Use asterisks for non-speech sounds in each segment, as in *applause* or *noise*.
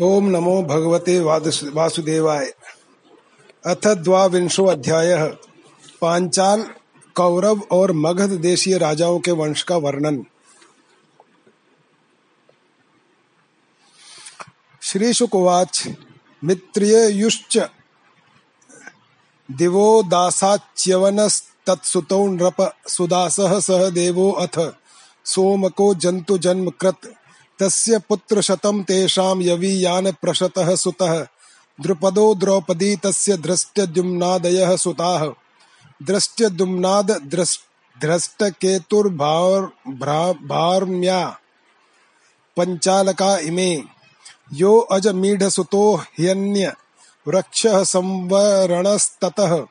ओम नमो भगवते वासुदेवाय। अथ द्वाविंशो अध्याय। पांचाल कौरव और मगध देशीय राजाओं के वंश का वर्णन। श्री शुकवाच मित्रियुश्च दिवो दासाच्यवनस्तत्सुतौ नृप सुदासः सह देवो अथ। सोमको जंतु जन्म कृत। तस्य पुत्रशतं तेषां यवीयान प्रशतः सुतः। द्रुपदो द्रौपदी तस्य धृष्ट्यद्युम्नादयः सुताः। धृष्ट्यद्युम्नाद धृष्टकेतुर्भार्म्या पञ्चालका इमे। यो अजमीढसुतो ह्यन्य, वृक्षः संवरणस्ततः।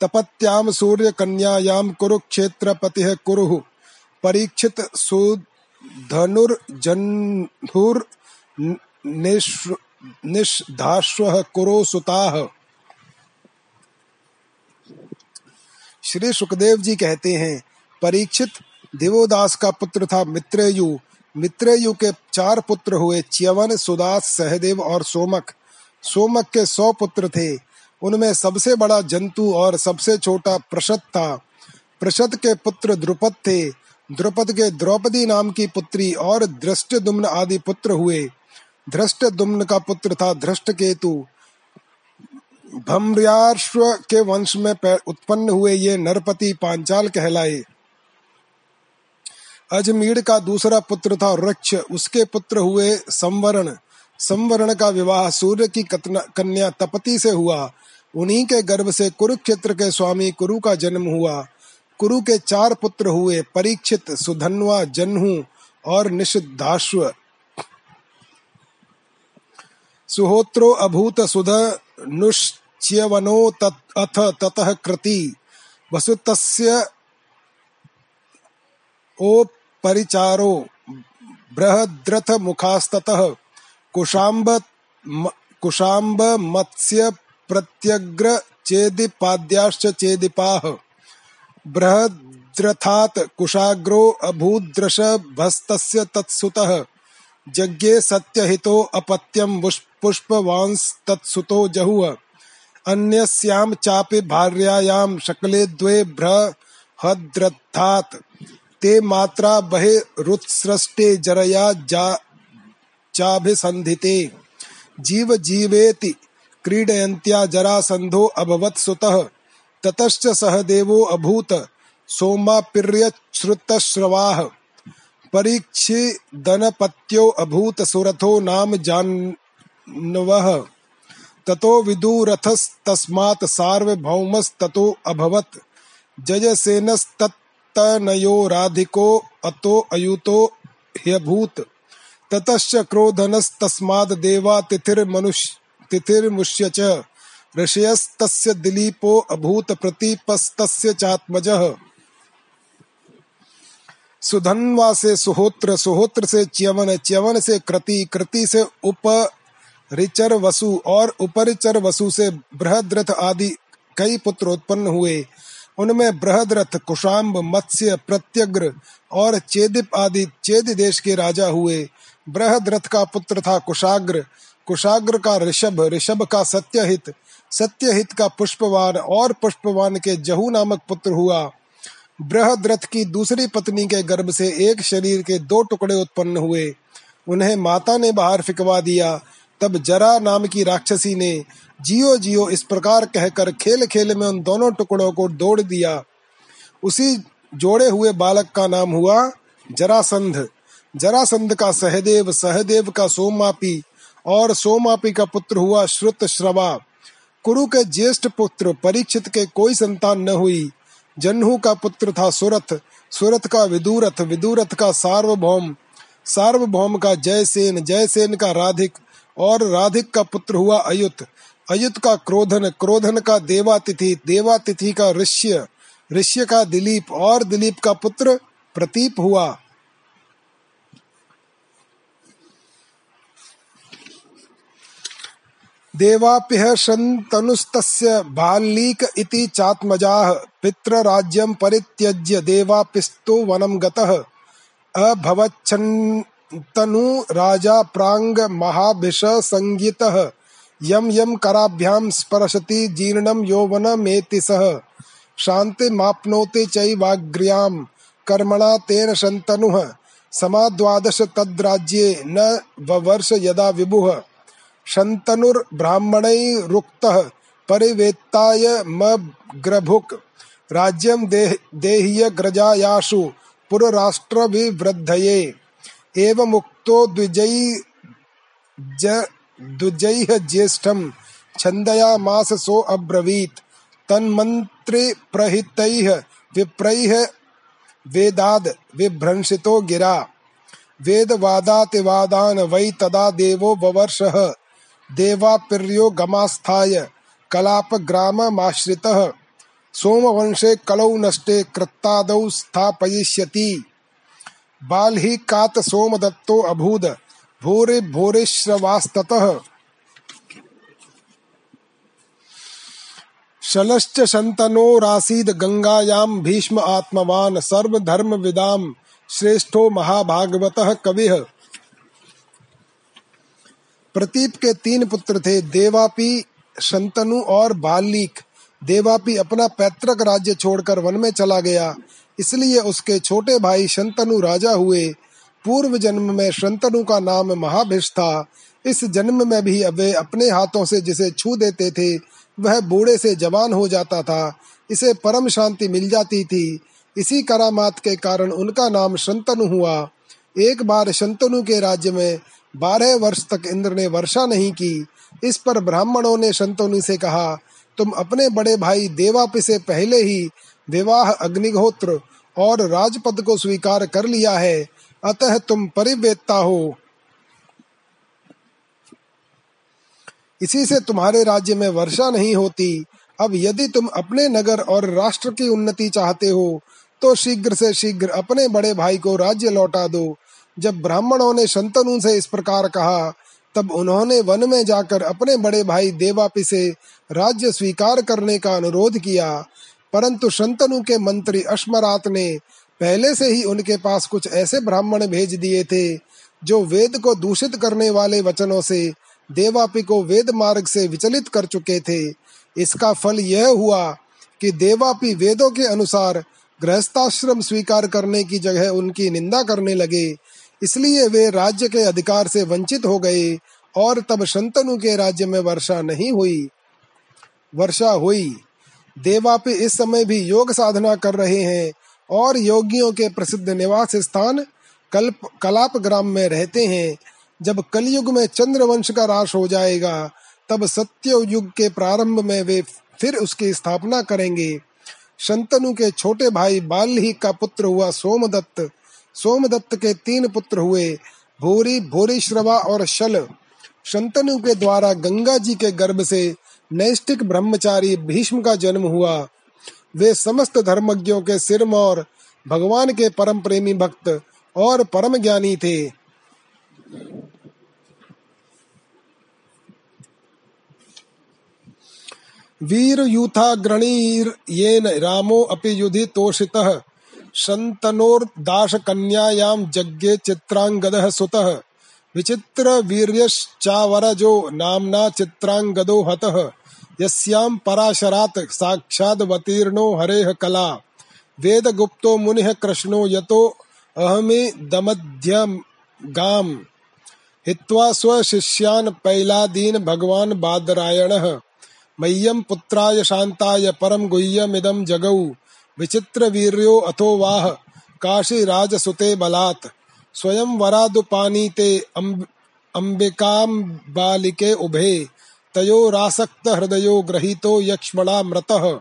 तपत्यां सूर्यकन्यायां कुरुक्षेत्रपतिः कुरुः। परीक्षित सुद धनुर्जह्नुर्निष्धाश्वः कुरो सुताः। श्री सुखदेव जी कहते हैं, परीक्षित देवोदास का पुत्र था मित्रेयु। मित्रेयु के चार पुत्र हुए च्यवन, सुदास, सहदेव और सोमक। सोमक के सौ पुत्र थे। उनमें सबसे बड़ा जंतु और सबसे छोटा प्रशत था प्रशत के पुत्र द्रुपद थे। द्रुपद के द्रौपदी नाम की पुत्री और दृष्ट दुम्न आदि पुत्र हुए। धृष्ट दुम्न का पुत्र था धृष्ट केतु भम्र्याश्व के वंश में उत्पन्न हुए ये नरपति पांचाल कहलाए। अजमीर का दूसरा पुत्र था वृक्ष उसके पुत्र हुए संवरण। संवरण का विवाह सूर्य की कन्या तपति से हुआ। उन्हीं के गर्भ से कुरुक्षेत्र के स्वामी कुरु का जन्म हुआ। कुरु के चार पुत्र हुए, परीक्षित सुधन्वा, जन्हु और निषिद्धाश्व। सुहोत्रो अभूत सुध नुश्च्यवनो अथ ततः कृति। वसुतस्य ओ परिचारो बृहद्रथ मुखास्ततः कुशाम्ब कुशाम्ब मत्स्य प्रत्यग्र चेदिपाद्याश्च चेदिपाः। बृहद्रथात् कुशाग्रो अभूद्रषभस्तस्य तत्सुतः। जज्ञे सत्यहितो अपत्यं पुष्पवांस्तत्सुतो जहुः अन्यस्यां चापि भार्यायां शकले द्वे बृहद्रथात्। ते मात्रा बहिरुत्सृष्टे जरया जा चाभिसन्धिते। जीव जीवेति क्रीडयन्त्या जरासन्धो अभवत् सुतः। ततश्च सहदेवो अभूत सोमापिर्यश्रुतश्रवाः परीक्षिदनपत्यो अभूत सुरथो नाम जान्वः। ततो विदुरथस्तस्मात् सार्वभौमस्ततो अभवत्। जयसेनस्तत्तनयो राधिको अतो अयुतो ह्यभूत। ततश्च क्रोधनस्तस्माद् देवा तिथिर्मनुष्य तिथिर्मुष्य च। ऋषयस्तस्य दिलीपो अभूत प्रतीपस्तस्य चात्मजः। सुधन्वा से सुहोत्र सुहोत्र से च्यवन च्यवन से कृति कृति से उप रिचर वसु और उपरिचर वसु से बृहद्रथ आदि कई पुत्र उत्पन्न हुए। उनमें बृहद्रथ, कुशाम्ब, मत्स्य, प्रत्यग्र और चेदिप आदि चेद देश के राजा हुए। बृहद्रथ का पुत्र था कुशाग्र। कुशाग्र का ऋषभ ऋषभ का सत्यहित। सत्यहित का पुष्पवान और पुष्पवान के जहू नामक पुत्र हुआ। बृहद्रथ की दूसरी पत्नी के गर्भ से एक शरीर के दो टुकड़े उत्पन्न हुए। उन्हें माता ने बाहर फिकवा दिया। तब जरा नाम की राक्षसी ने जियो जियो इस प्रकार कहकर खेल खेल में उन दोनों टुकड़ों को दौड़ दिया। उसी जोड़े हुए बालक का नाम हुआ जरासंध। जरासंध का सहदेव सहदेव का सोमापी और सोमापी का पुत्र हुआ श्रुत श्रवा। कुरु के ज्येष्ठ पुत्र परीक्षित के कोई संतान न हुई। जन्हु का पुत्र था सुरथ। सुरथ का विदुरथ विदुरथ का सार्वभौम। सार्वभौम का जयसेन जयसेन का राधिक और राधिक का पुत्र हुआ अयुत। अयुत का क्रोधन क्रोधन का देवातिथि देवातिथि का ऋष्य। ऋष्य का दिलीप और दिलीप का पुत्र प्रतीप हुआ। देवाप्यः शन्तनुस्तस्य बाल्लीक इति चात्मजाः पितृराज्यं परित्यज्य देवापिस्तु वनं गतः। अभवच्छन् शन्तनु राजा प्रांग महाभिष संगीतः यम यम कराभ्याम स्पर्शति जीर्णम यौवनमेति सह शान्तिमाप्नोति चैवाग्र्याम् कर्मणा तेन शन्तनुः। समाद्वादश तद्राज्ये न ववर्ष यदा विभुः। शन्तनुर्ब्राह्मणैरुक्तः परिवेत्ताय मग्रभुक्। राज्यं देह देह्यग्रजायाशु पुरराष्ट्रविवृद्धये एवमुक्तो द्विजै द्विजैः ज्येष्ठं छन्दयामास सो अब्रवीत् तन्मन्त्रिप्रहितैः विप्रैः वेदाद विभ्रंशितो गिरा। वेदवादातिवादान् वै तदा देवो ववर्षः। देवापिर्यो गमास्थाय कलापग्राममाश्रितः। सोमवंशे कलौ नष्टे कृत्तादौ स्थापयिष्यति। बाल्हि कात सोमदत्तो अभूद, भूरि भूरिश्रवास्ततः। शलश्च शन्तनोरासीद गंगायां भीष्म आत्मवान, सर्वधर्मविदां श्रेष्ठो महाभागवतः कविः। प्रतीप के तीन पुत्र थे, देवापी शंतनु और बालिक देवापी अपना पैतृक राज्य छोड़कर वन में चला गया। इसलिए उसके छोटे भाई शंतनु राजा हुए। पूर्व जन्म में शंतनु का नाम महाभिष था। इस जन्म में भी वे अपने हाथों से जिसे छू देते थे, वह बूढ़े से जवान हो जाता था। इसे परम शांति मिल जाती थी। इसी करामात के कारण उनका नाम शंतनु हुआ। एक बार शंतनु के राज्य में बारह वर्ष तक इंद्र ने वर्षा नहीं की। इस पर ब्राह्मणों ने शंतनु से कहा, तुम अपने बड़े भाई देवापि से पहले ही विवाह अग्निहोत्र और राजपद को स्वीकार कर लिया है। अतः तुम परिवेत्ता हो। इसी से तुम्हारे राज्य में वर्षा नहीं होती। अब यदि तुम अपने नगर और राष्ट्र की उन्नति चाहते हो तो शीघ्र से शीघ्र अपने बड़े भाई को राज्य लौटा दो। जब ब्राह्मणों ने शंतनु से इस प्रकार कहा, तब उन्होंने वन में जाकर अपने बड़े भाई देवापि से राज्य स्वीकार करने का अनुरोध किया। परंतु शंतनु के मंत्री अश्मरात ने पहले से ही उनके पास कुछ ऐसे ब्राह्मण भेज दिए थे, जो वेद को दूषित करने वाले वचनों से देवापि को वेद मार्ग से विचलित कर चुके थे। इसका फल यह हुआ कि देवापि वेदों के अनुसार गृहस्थाश्रम स्वीकार करने की जगह उनकी निंदा करने लगे इसलिए वे राज्य के अधिकार से वंचित हो गए और तब शंतनु के राज्य में वर्षा नहीं हुई। वर्षा हुई। देवापि इस समय भी योग साधना कर रहे हैं और योगियों के प्रसिद्ध निवास स्थान कल्प, कलाप ग्राम में रहते हैं। जब कलयुग में चंद्रवंश का राश हो जाएगा, तब सत्य युग के प्रारंभ में वे फिर उसकी स्थापना करेंगे। शंतनु के छोटे भाई बाल ही का पुत्र हुआ सोमदत्त। सोमदत्त के तीन पुत्र हुए, भोरी भोरी श्रवा और शल। शंतनु के द्वारा गंगा जी के गर्भ से नैष्टिक ब्रह्मचारी भीष्म का जन्म हुआ। वे समस्त धर्मज्ञों के सिरम और भगवान के परम प्रेमी भक्त और परम ज्ञानी थे। वीर, यूथा, ग्रणीर, येन, रामो, अपि युधि तोषितः शन्तनोर्दाश कन्यायां जज्ञे चित्रांगदः सुतः। विचित्र वीर्यश्चावरजो नाम्ना चित्रांगदो हतः। यस्यां पराशरात् साक्षादवतीर्णो हरेः कला। वेदगुप्तो मुनिः कृष्णो यतो अहमे दमध्यम गाम हित्वा स्वशिष्यान् पैलादीन भगवान् बादरायणः। मह्यं पुत्राय शान्ताय परम गुह्यमिदं जगौ। विचित्र वीर्यो अथो वाह, काशी राजसुते बलात्। स्वयं वरादुपानीते अम्बिकां बालिके उभे तयोरासक्त हृदयो ग्रहीतो यक्ष्मणा मृतः।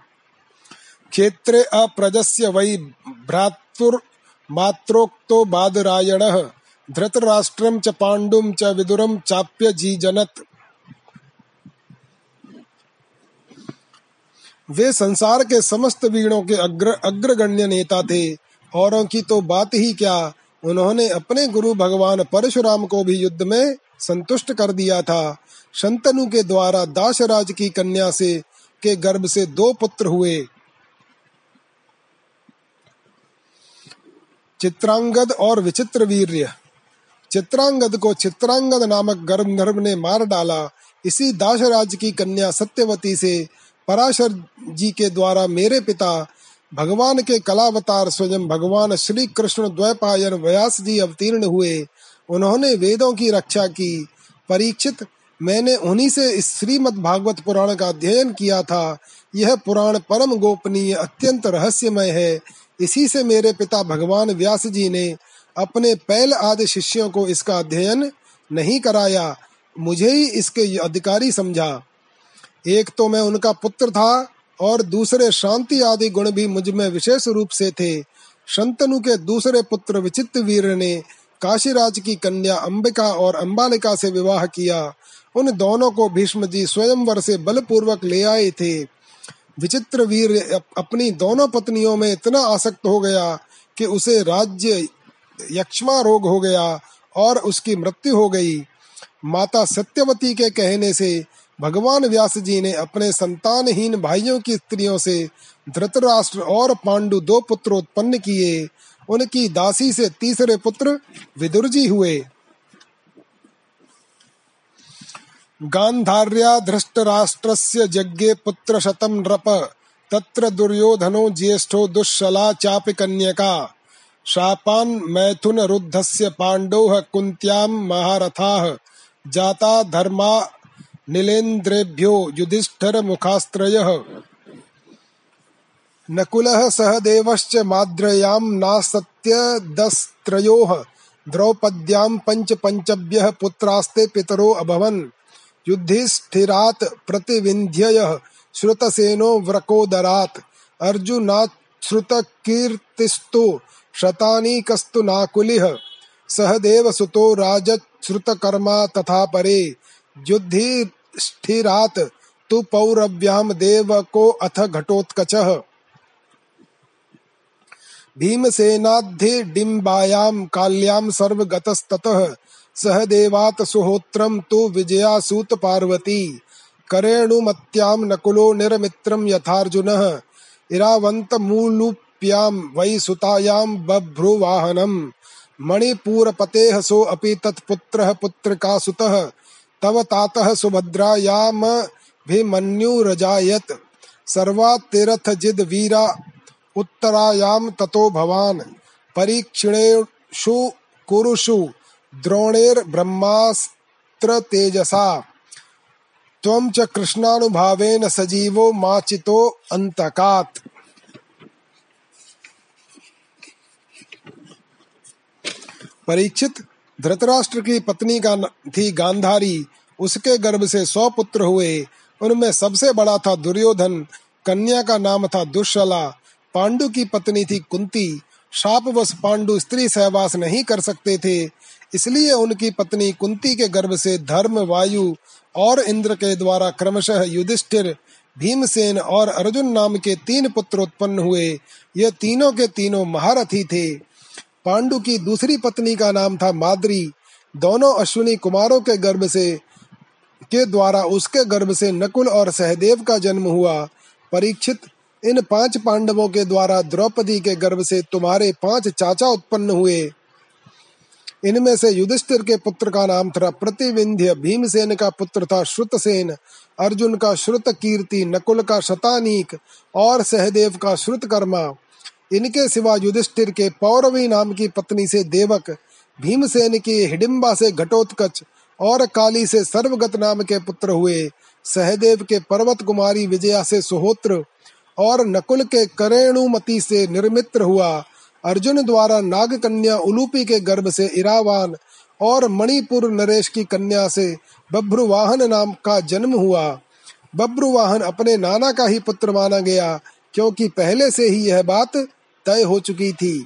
क्षेत्रे अप्रजस्य वै भ्रातुर्मात्रोक्तो बादरायणः, धृतराष्ट्रं च पाण्डुं च विदुरं चाप्यजीजनत्। वे संसार के समस्त वीणों के अग्र, अग्रगण्य नेता थे। औरों की तो बात ही क्या? उन्होंने अपने गुरु भगवान परशुराम को भी युद्ध में संतुष्ट कर दिया था। शंतनु के द्वारा दाशराज की कन्या से, के गर्भ से दो पुत्र हुए। चित्रांगद और विचित्र वीर्य। चित्रांगद को चित्रांगद नामक गर्भ ने मार डाला। इसी दाशराज की कन्या सत्यवती से पराशर जी के द्वारा मेरे पिता भगवान के कलावतार स्वयं भगवान श्री कृष्ण द्वैपायन व्यास जी अवतीर्ण हुए। उन्होंने वेदों की रक्षा की। परीक्षित, मैंने उन्हीं से श्रीमद भागवत पुराण का अध्ययन किया था। यह पुराण परम गोपनीय, अत्यंत रहस्यमय है। इसी से मेरे पिता भगवान व्यास जी ने अपने पहल आदि शिष्यों को इसका अध्ययन नहीं कराया। मुझे ही इसके अधिकारी समझा। एक तो मैं उनका पुत्र था और दूसरे शांति आदि गुण भी मुझमें विशेष रूप से थे। शंतनु के दूसरे पुत्र विचित्र वीर ने काशीराज की कन्या अंबिका और अंबालिका से विवाह किया। उन दोनों को भीष्म जी स्वयंवर से बलपूर्वक ले आए थे। विचित्र वीर अपनी दोनों पत्नियों में इतना आसक्त हो गया कि उसे राज्य यक्षमा रोग हो गया और उसकी मृत्यु हो गई। माता सत्यवती के कहने से भगवान व्यास जी ने अपने संतानहीन भाइयों की स्त्रियों से धृतराष्ट्र और पांडु दो पुत्र उत्पन्न किए। उनकी दासी से तीसरे पुत्र विदुर जी हुए। गांधार्या धृष्टराष्ट्रस्य जज्ञे पुत्र शतम नृप, तत्र दुर्योधनो ज्येष्ठो दुःशला चापि कन्यका। शापान मैथुन रुद्धस्य पांडो कुन्त्यां महारथाः, जाता धर्मा नीलेन्द्रेभ्यो युधिष्ठिर मुखास्त्रयः नकुलः सहदेवश्च माद्रयां नासत्यदस्त्रयोः। द्रौपद्यां पञ्च पञ्चभ्यः पुत्रास्ते पितरो अभवन्। युधिष्ठिरात् प्रतिविन्ध्ययः। श्रुतसेनो व्रकोदरात्। अर्जुनाच्छ्रुतकीर्तिस्तु। शतानीकस्तु नाकुलिः सहदेवसुतो राजश्रुतकर्मा तथा परे। युधिष्ठिरात् तु पौरव्यां देवको अथ घटोत्कचः। भीमसेनाधिडिम्बायां काल्यां सर्वगतस्ततः। सहदेवात् सुहोत्रं तु विजयासूत पार्वती। करेणुमत्यां नकुलो निरमित्रं यथार्जुनः। इरावन्तमूलुप्यां वै सुतायां बभ्रुवाहनम् मणिपूरपतेः सोऽपि तत्पुत्रः पुत्रिकासुतः। तव तातः सुभद्रायामभिमन्युरजायत् सर्वातिरथजिद् वीरा उत्तरायां ततो भवान्। परीक्षिणेषु कुरुषु तेजसा त्वं च कृष्णानुभावेन सजीवो माचितो अंतकात परीक्षित धृतराष्ट्र की पत्नी का थी गांधारी, उसके गर्भ से सौ पुत्र हुए। उनमें सबसे बड़ा था दुर्योधन, कन्या का नाम था दुष्शला पांडु की पत्नी थी कुंती। शापवश पांडु स्त्री सहवास नहीं कर सकते थे। इसलिए उनकी पत्नी कुंती के गर्भ से धर्म, वायु और इंद्र के द्वारा क्रमशः युधिष्ठिर, भीमसेन और अर्जुन नाम के तीन पुत्र उत्पन्न हुए। ये तीनों के तीनों महारथी थे। पांडु की दूसरी पत्नी का नाम था माद्री। दोनों अश्विनी कुमारों के गर्भ से, के द्वारा उसके गर्भ से नकुल और सहदेव का जन्म हुआ। परीक्षित, इन पाँच पांडवों के द्वारा द्रौपदी के गर्भ से तुम्हारे पाँच चाचा उत्पन्न हुए। इनमें से युधिष्ठिर के पुत्र का नाम था प्रतिविंध्य, भीमसेन का पुत्र था श्रुतसेन, अर्जुन का श्रुत कीर्ति, नकुल का शतानीक और सहदेव का श्रुतकर्मा। इनके सिवा युधिष्ठिर के पौरवी नाम की पत्नी से देवक, भीमसेन की हिडिम्बा से घटोत्कच और काली से सर्वगत नाम के पुत्र हुए। सहदेव के पर्वत कुमारी विजया से सुहोत्र और नकुल के करेणुमति से निर्मित्र हुआ। अर्जुन द्वारा नाग कन्या उलूपी के गर्भ से इरावान और मणिपुर नरेश की कन्या से बब्रुवाहन नाम का जन्म हुआ। बब्रुवाहन अपने नाना का ही पुत्र माना गया, क्योंकि पहले से ही यह बात तय हो चुकी थी।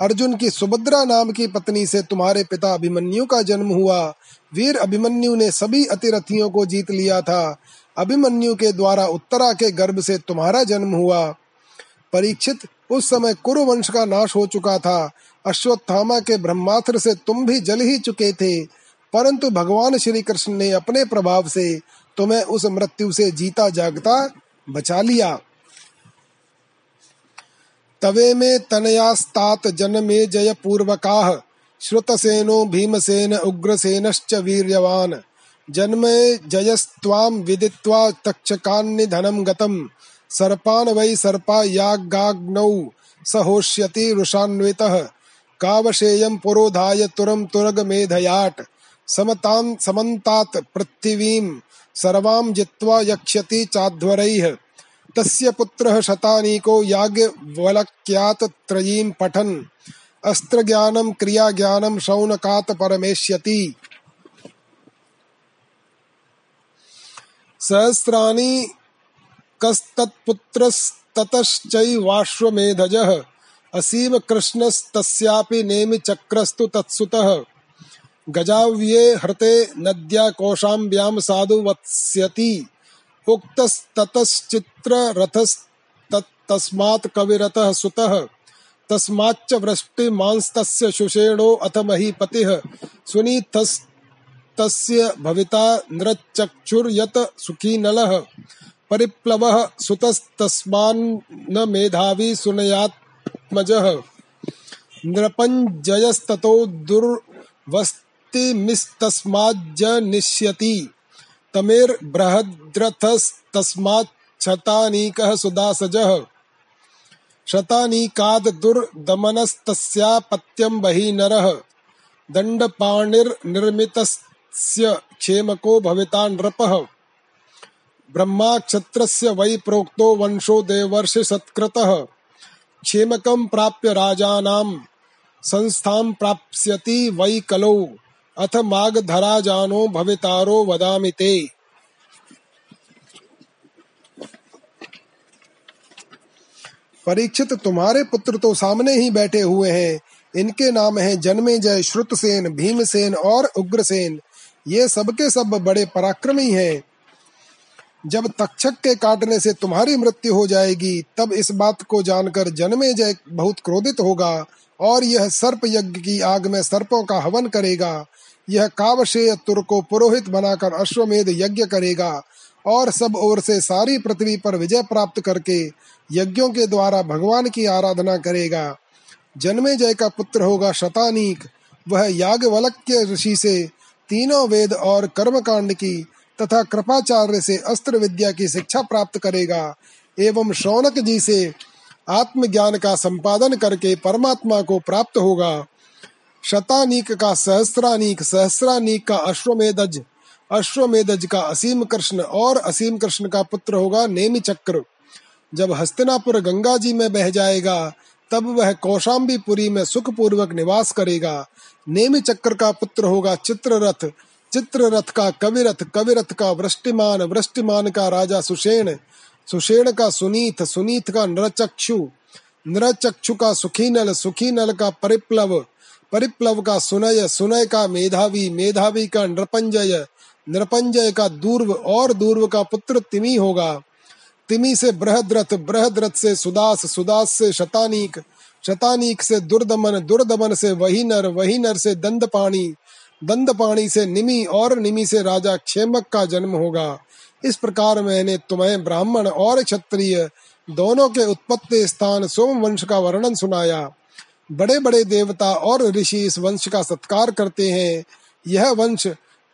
अर्जुन की सुभद्रा नाम की पत्नी से तुम्हारे पिता अभिमन्यु का जन्म हुआ। वीर अभिमन्यु ने सभी अतिरथियों को जीत लिया था। अभिमन्यु के द्वारा उत्तरा के गर्भ से तुम्हारा जन्म हुआ। परीक्षित, उस समय कुरु वंश का नाश हो चुका था। अश्वत्थामा के ब्रह्मास्त्र से तुम भी जल ही चुके थे। परंतु भगवान श्री कृष्ण ने अपने प्रभाव से तुम्हें उस मृत्यु से जीता जागता बचा लिया। तवे में तनयास्तात जन्मे जय पूर्वका। श्रुतसेनो भीमसेन उग्रसेनश्च वीर्यवान्। जन्मे जयस्त्वां विदित्वा तक्षकान्निधनं गतं सर्पान् वै सर्पायागाग्नौ स होष्यति रुषान्वितः कावशेयं पुरोधाय तुरं तुरगमेधयाट् समतां समन्तात् पृथिवीं सर्वां जित्वा यक्ष्यति चाध्वरैः। तस्य पुत्रः शतानीको याज्ञवल्क्यात् त्रयीं पठन्। अस्त्रज्ञानं, क्रियाज्ञानं, शौनकात् परमेष्यति। सहस्राणि कस्तत्पुत्रस्ततश्चैवाश्वमेधजः, असीम कृष्णस्तस्यापि नेमि चक्रस्तु तत्सुतः। गजाव्ये हृते नद्या कौशाम्ब्यां साधु वत्स्यति उक्तस्ततश्चित्ररथस्तस्मात् कविरतः सुतः। तस्माच्च वृष्टिमांस्तस्य शुषेणो अथ महीपतिः। सुनीतस्तस्य भविता नृचक्षुर्यत सुखी नलः। परिप्लवः सुतस्तस्मान्न मेधावी सुनयात्मजः। नृपञ्जयस्ततो दुर्वस्तिमिस्तस्माज्जनिष्यति। तमेर्बृहद्रथस्तस्माच्छतानीकः सुदासजः। शतानीकाद् बहि नरः। क्षेमको भविता नृपः। ब्रह्माक्षत्रस्य वै प्रोक्तो वंशो देवर्षिसत्कृतः क्षेमकं प्राप्य राजानां संस्थां प्राप्स्यति वै कलौ। अथ मागधराजानो भवितारो वदामि ते। परीक्षित, तुम्हारे पुत्र तो सामने ही बैठे हुए हैं। इनके नाम हैं जन्मे जय श्रुतसेन, भीमसेन और उग्रसेन। ये सबके सब बड़े पराक्रमी हैं। जब तक्षक के काटने से तुम्हारी मृत्यु हो जाएगी, तब इस बात को जानकर जन्मे जय बहुत क्रोधित होगा और यह सर्प यज्ञ की आग में सर्पों का हवन करेगा। यह कावशेय तुर को पुरोहित बनाकर अश्वमेध यज्ञ करेगा और सब ओर से सारी पृथ्वी पर विजय प्राप्त करके यज्ञों के द्वारा भगवान की आराधना करेगा। जन्मे जय का पुत्र होगा शतानीक। वह यागवलक्य ऋषि से तीनों वेद और कर्म कांड की तथा कृपाचार्य से अस्त्र विद्या की शिक्षा प्राप्त करेगा एवं शौनक जी से आत्मज्ञान का संपादन करके परमात्मा को प्राप्त होगा। शतानीक का सहस्रानीक सहस्रानीक का अश्वमेधज। अश्वमेधज का असीम कृष्ण और असीम कृष्ण का पुत्र होगा नेमी चक्र। जब हस्तिनापुर गंगा जी में बह जाएगा, तब वह कौशाम्बीपुरी में सुख पूर्वक निवास करेगा। नेमी चक्र का पुत्र होगा चित्ररथ। चित्ररथ का कविरथ कविरथ का वृष्टिमान वृष्टिमान का राजा सुषेण। सुषेण का सुनीत सुनीत का नृचक्षु नृचक्षु का सुखीनल सुखीनल का परिप्लव। परिप्लव का सुनय सुनय का मेधावी मेधावी का नृपंजय नृपंजय का दूर्व और दूर्व का पुत्र तिमी होगा। तिमी से बृहद्रथ बृहद्रथ से सुदास सुदास से शतानीक शतानीक से दुर्दमन दुर्दमन से वही नर वही नर से दंद पाणी दंदपाणी दंदपाणी से निमी और निमी से राजा क्षेमक का जन्म होगा। इस प्रकार मैंने तुम्हें ब्राह्मण और क्षत्रिय दोनों के उत्पत्ति स्थान सोम वंश का वर्णन सुनाया। बड़े बड़े देवता और ऋषि इस वंश का सत्कार करते हैं। यह वंश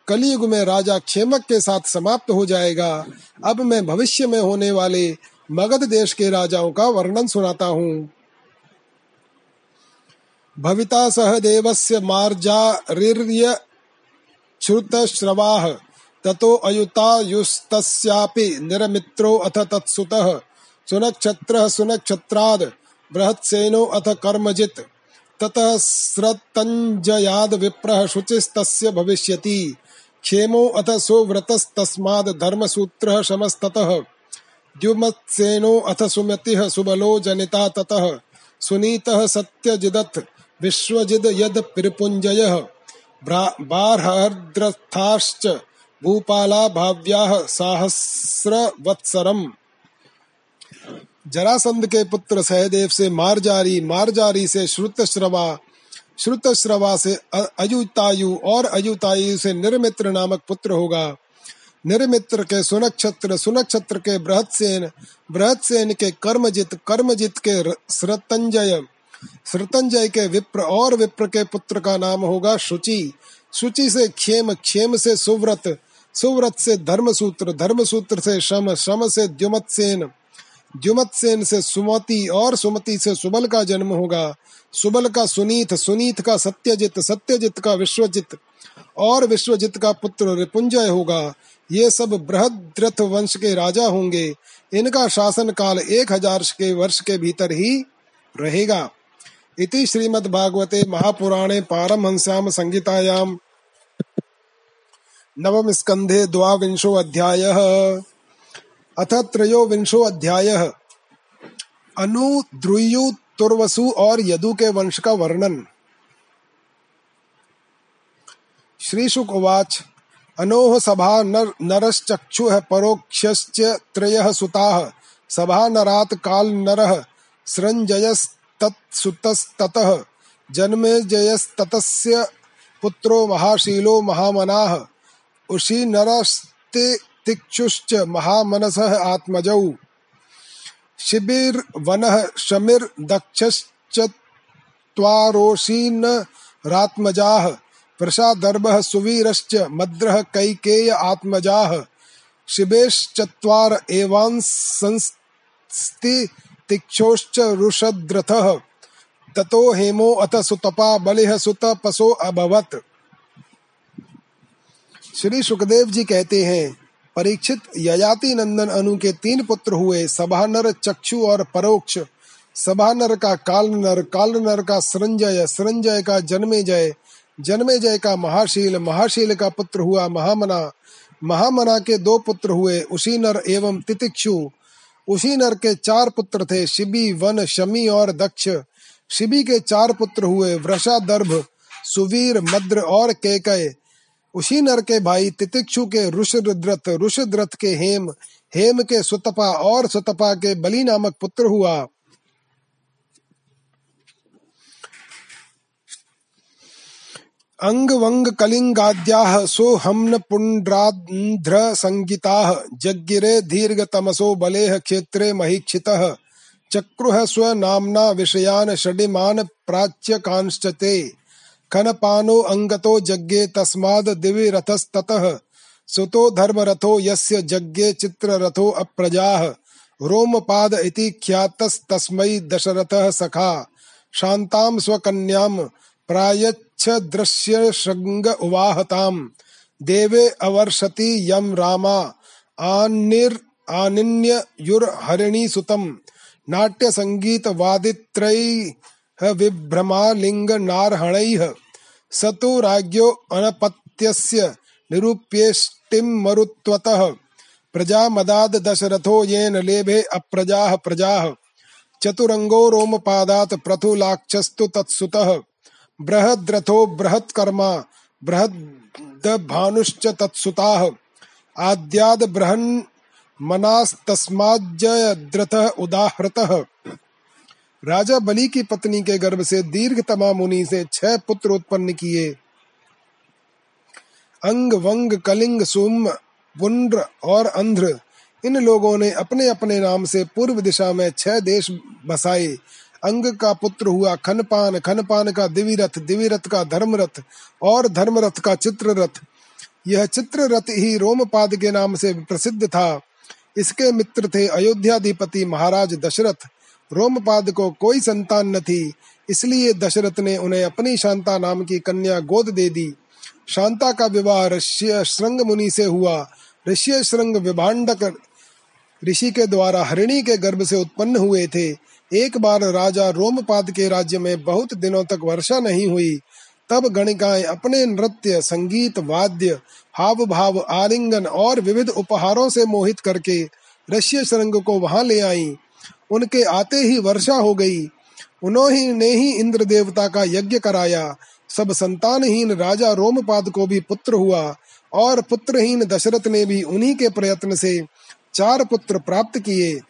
कलयुग में राजा क्षेमक के साथ समाप्त हो जाएगा। अब मैं भविष्य में होने वाले मगध देश के राजाओं का वर्णन सुनाता हूँ। भविता सह देवस्य मार्जारिर्य श्रुतश्रवाः ततो अयुतायुस्तस्यापि निरमित्रो अथ तत्सुतः सुनक्षत्रः सुनक्षत्राद् बृहत्सेनो अथ कर्मजित्। ततः स्रतञ्जयाद् विप्रः शुचिस्तस्य भविष्यति। क्षेमो अथ सुव्रतस्तस्माद् धर्मसूत्रः शमस्ततः। द्युमत्सेनो अथ सुमतिः सुबलो जनिता ततः। सुनीतः सत्यजिदथ विश्वजिद यद पिरपुञ्जयः। बार्हद्रथाश्च भूपाला भाव्याः साहस्रवत्सरम्। जरासंध के पुत्र सहदेव से मारजारी मारजारी से श्रुतश्रवा श्रुतश्रवा से अयुतायु और अयुतायु से निर्मित्र नामक पुत्र होगा। निर्मित्र के सुनक्षत्र सुनक्षत्र के बृहत्सेन बृहत्सेन के कर्मजित कर्मजित के श्रतंजय श्रतंजय के विप्र और विप्र के पुत्र का नाम होगा शुचि। शुचि से क्षेम क्षेम से सुव्रत सुव्रत से धर्म सूत्र धर्म सूत्र से शम शम से द्युमत सेन द्युमत सेन से सुमति और सुमति से सुबल का जन्म होगा। सुबल का सुनीत सुनीत का सत्यजित सत्यजित का विश्वजित और विश्वजित का पुत्र रिपुंजय होगा। ये सब बृहद्रथ वंश के राजा होंगे। इनका शासन काल एक हज़ार के वर्ष के भीतर ही रहेगा। इति श्रीमद्भागवते महापुराणे पारमहंस्याम संहितायाम नवम स्कंधे द्वाविंशो अध्याय। अथ त्रयोविंशो अध्याय। अनु, द्रुयु, तुर्वसु और यदु के वंश का वर्णन। श्री शुक उवाच अनोह सभा नर, नरश्चक्षु परोक्षश्च त्रयः सुताः। सभा नरात काल नरः, सृञ्जयस्तत्सुतस्ततः। जन्मेजयस्ततस्य पुत्रो महाशीलो महामनाः। उषी नरस्ते तिक्षुश्च महामनसः आत्मजौ। शिबिर्वनः शमिर्दक्षश्चत्वारोषीन् रात्मजाः। वृषादर्भः सुवीरश्च मद्रः कैकेय आत्मजाः। शिबेश्चत्वार एवांसंस्ति तिक्षोश्च ततो हेमो अथ सुतपा बलिह सुत पसो अभवत। श्री सुखदेव जी कहते हैं परीक्षित यजाति नंदन अनु के तीन पुत्र हुए सभानर, चक्षु और परोक्ष। सभानर का काल नर काल नर का संजय संजय का जन्मे जय जन्मे जय का महाशील महाशील का पुत्र हुआ महामना। महामना के दो पुत्र हुए उसी नर एवं तितिक्षु। उसी नर के चार पुत्र थे शिबी, वन, शमी और दक्ष। शिबी के चार पुत्र हुए वृषा दर्भ सुवीर, मद्र और केकय। उसी नर के भाई तितिक्षु के ऋषद्रथ ऋषद्रथ के हेम हेम के सुतपा और सुतपा के बलि नामक पुत्र हुआ। अंग वंग कलिंगाद्याः सोहम्न पुण्ड्राध्र संगीताः जग्गिरे दीर्घ तमसो बलेह क्षेत्रे महीक्षितः चक्रुः स्वनाम्ना विषयान् षडिमान् प्राच्य कांश्चते। खनपानो अंगतो जग्गे तस्माद् दिवि रथस्ततः। सुतो धर्मरथो यस्य जग्गे चित्ररथो अप्रजाः। रोमपाद इति ख्यातस्तस्मै दशरथः सखा। शान्तां स्वकन्यां प्रायच्छ दृश्य श्रृंग उवाहताम देवे अवर्षति यम रामा। आनिर आनिन्य युर विभ्रमालिंग नारहणैः। सतु राज्ञो अनपत्यस्य निरूप्येष्टिं मरुत्वतः। प्रजा मदाद दशरथो येन लेभे अप्रजाः प्रजाः। चतुरंगो रोमपादात् प्रथुलाक्षस्तु तत्सुतः। बृहद्रथो बृहत्कर्मा, बृहद्भानुश्च तत्सुताः। आद्याद् बृहन् मनास्तस्माज्जयद्रथः उदाहृतः। राजा बलि की पत्नी के गर्भ से दीर्घ दीर्घतमा मुनि से छह पुत्र उत्पन्न किए। अंग, वंग, कलिंग, सुम, पुंड्र और अंध्र, इन लोगों ने अपने अपने नाम से पूर्व दिशा में छह देश बसाए। अंग का पुत्र हुआ खनपान खनपान का दिविरथ दिविरथ का धर्मरथ और धर्मरथ का चित्ररथ। यह चित्ररथ ही रोमपाद के नाम से प्रसिद्ध था। इसके मित्र थे अयोध्याधिपति महाराज दशरथ। रोमपाद को कोई संतान न थी, इसलिए दशरथ ने उन्हें अपनी शांता नाम की कन्या गोद दे दी। शांता का विवाह ऋष्य श्रृंग मुनि से हुआ। ऋष्य श्रृंग विभाडक ऋषि के द्वारा हरिणी के गर्भ से उत्पन्न हुए थे। एक बार राजा रोमपाद के राज्य में बहुत दिनों तक वर्षा नहीं हुई। तब गणिकाएँ अपने नृत्य, संगीत, वाद्य हाव भाव आलिंगन और विविध उपहारों से मोहित करके ऋष्य श्रृंग को वहाँ ले आई। उनके आते ही वर्षा हो गई। उन्होंने ही इंद्र देवता का यज्ञ कराया। सब संतानहीन राजा रोमपाद को भी पुत्र हुआ और पुत्रहीन दशरथ ने भी उन्हीं के प्रयत्न से चार पुत्र प्राप्त किए।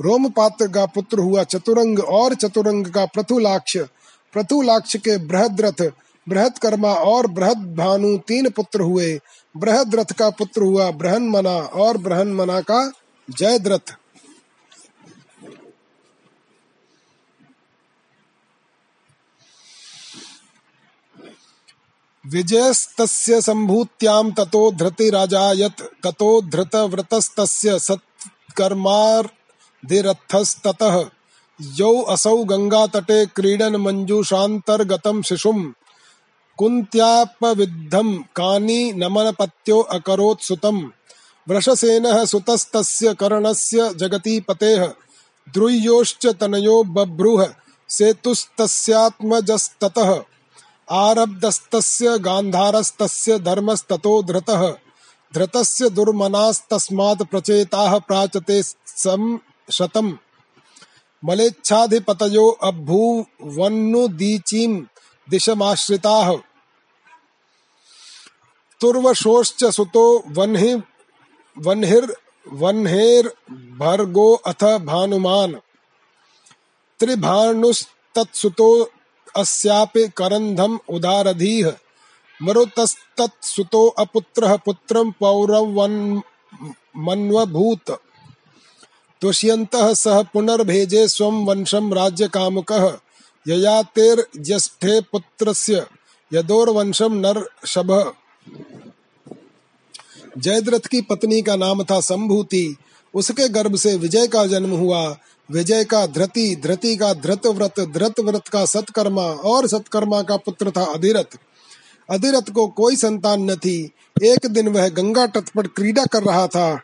रोमपात्र का पुत्र हुआ चतुरंग और चतुरंग का प्रथुलाक्ष। प्रथुलाक्ष के बृहद्रथ, बृहत्कर्मा और बृहद भानु तीन पुत्र हुए। बृहद्रथ का पुत्र हुआ बृहन्मना और बृहन्मना का जयद्रथ। विजयस्तस्य सम्भूत्यां ततो धृतिराजायत, ततो धृतव्रतस्तस्य सत्कर्मार्धिरथस्ततः यौ असौ गङ्गातटे क्रीडन् मञ्जूषान्तर्गतं शिशुम्। कुन्त्यापविद्धं कानि नमनपत्यो अकरोत् सुतम् वृषसेनः सुतस्तस्य कर्णस्य जगतीपतेः। द्रुह्योश्च तनयो बभ्रुः सेतुस्तस्यात्मजस्ततः। आरब्धस्तस्य गान्धारस्तस्य धर्मस्ततो धृतः। धृतस्य दुर्मनास्तस्मात् प्रचेताः प्राचते सं शतम्। मलेच्छाधिपतयो अभूवन्नुदीचीं दिशमाश्रिताः। तुर्वशोश्च सुतो वह्नि वह्निर्वह्नेर्भर्गो अथ भानुमान्। त्रिभानुस्तत्सुतो अस्यापि करन्धम् उदारधीः। मरुतस्तत्सुतो अपुत्रः पुत्रं पौरवन्मन्वभूत। तुष्यन्तः सह पुनर्भेजे स्वं वंशं राज्यकामुकः। ययातेर्ज्येष्ठे पुत्रस्य यदोर्वंशं नरषभः जयद्रथ की पत्नी का नाम था संभूति। उसके गर्भ से विजय का जन्म हुआ। विजय का धृति धृति का धृत व्रत धृत व्रत का सत्कर्मा और सत्कर्मा का पुत्र था अधिरथ। अधिरथ को कोई संतान न थी। एक दिन वह गंगा तट पर क्रीड़ा कर रहा था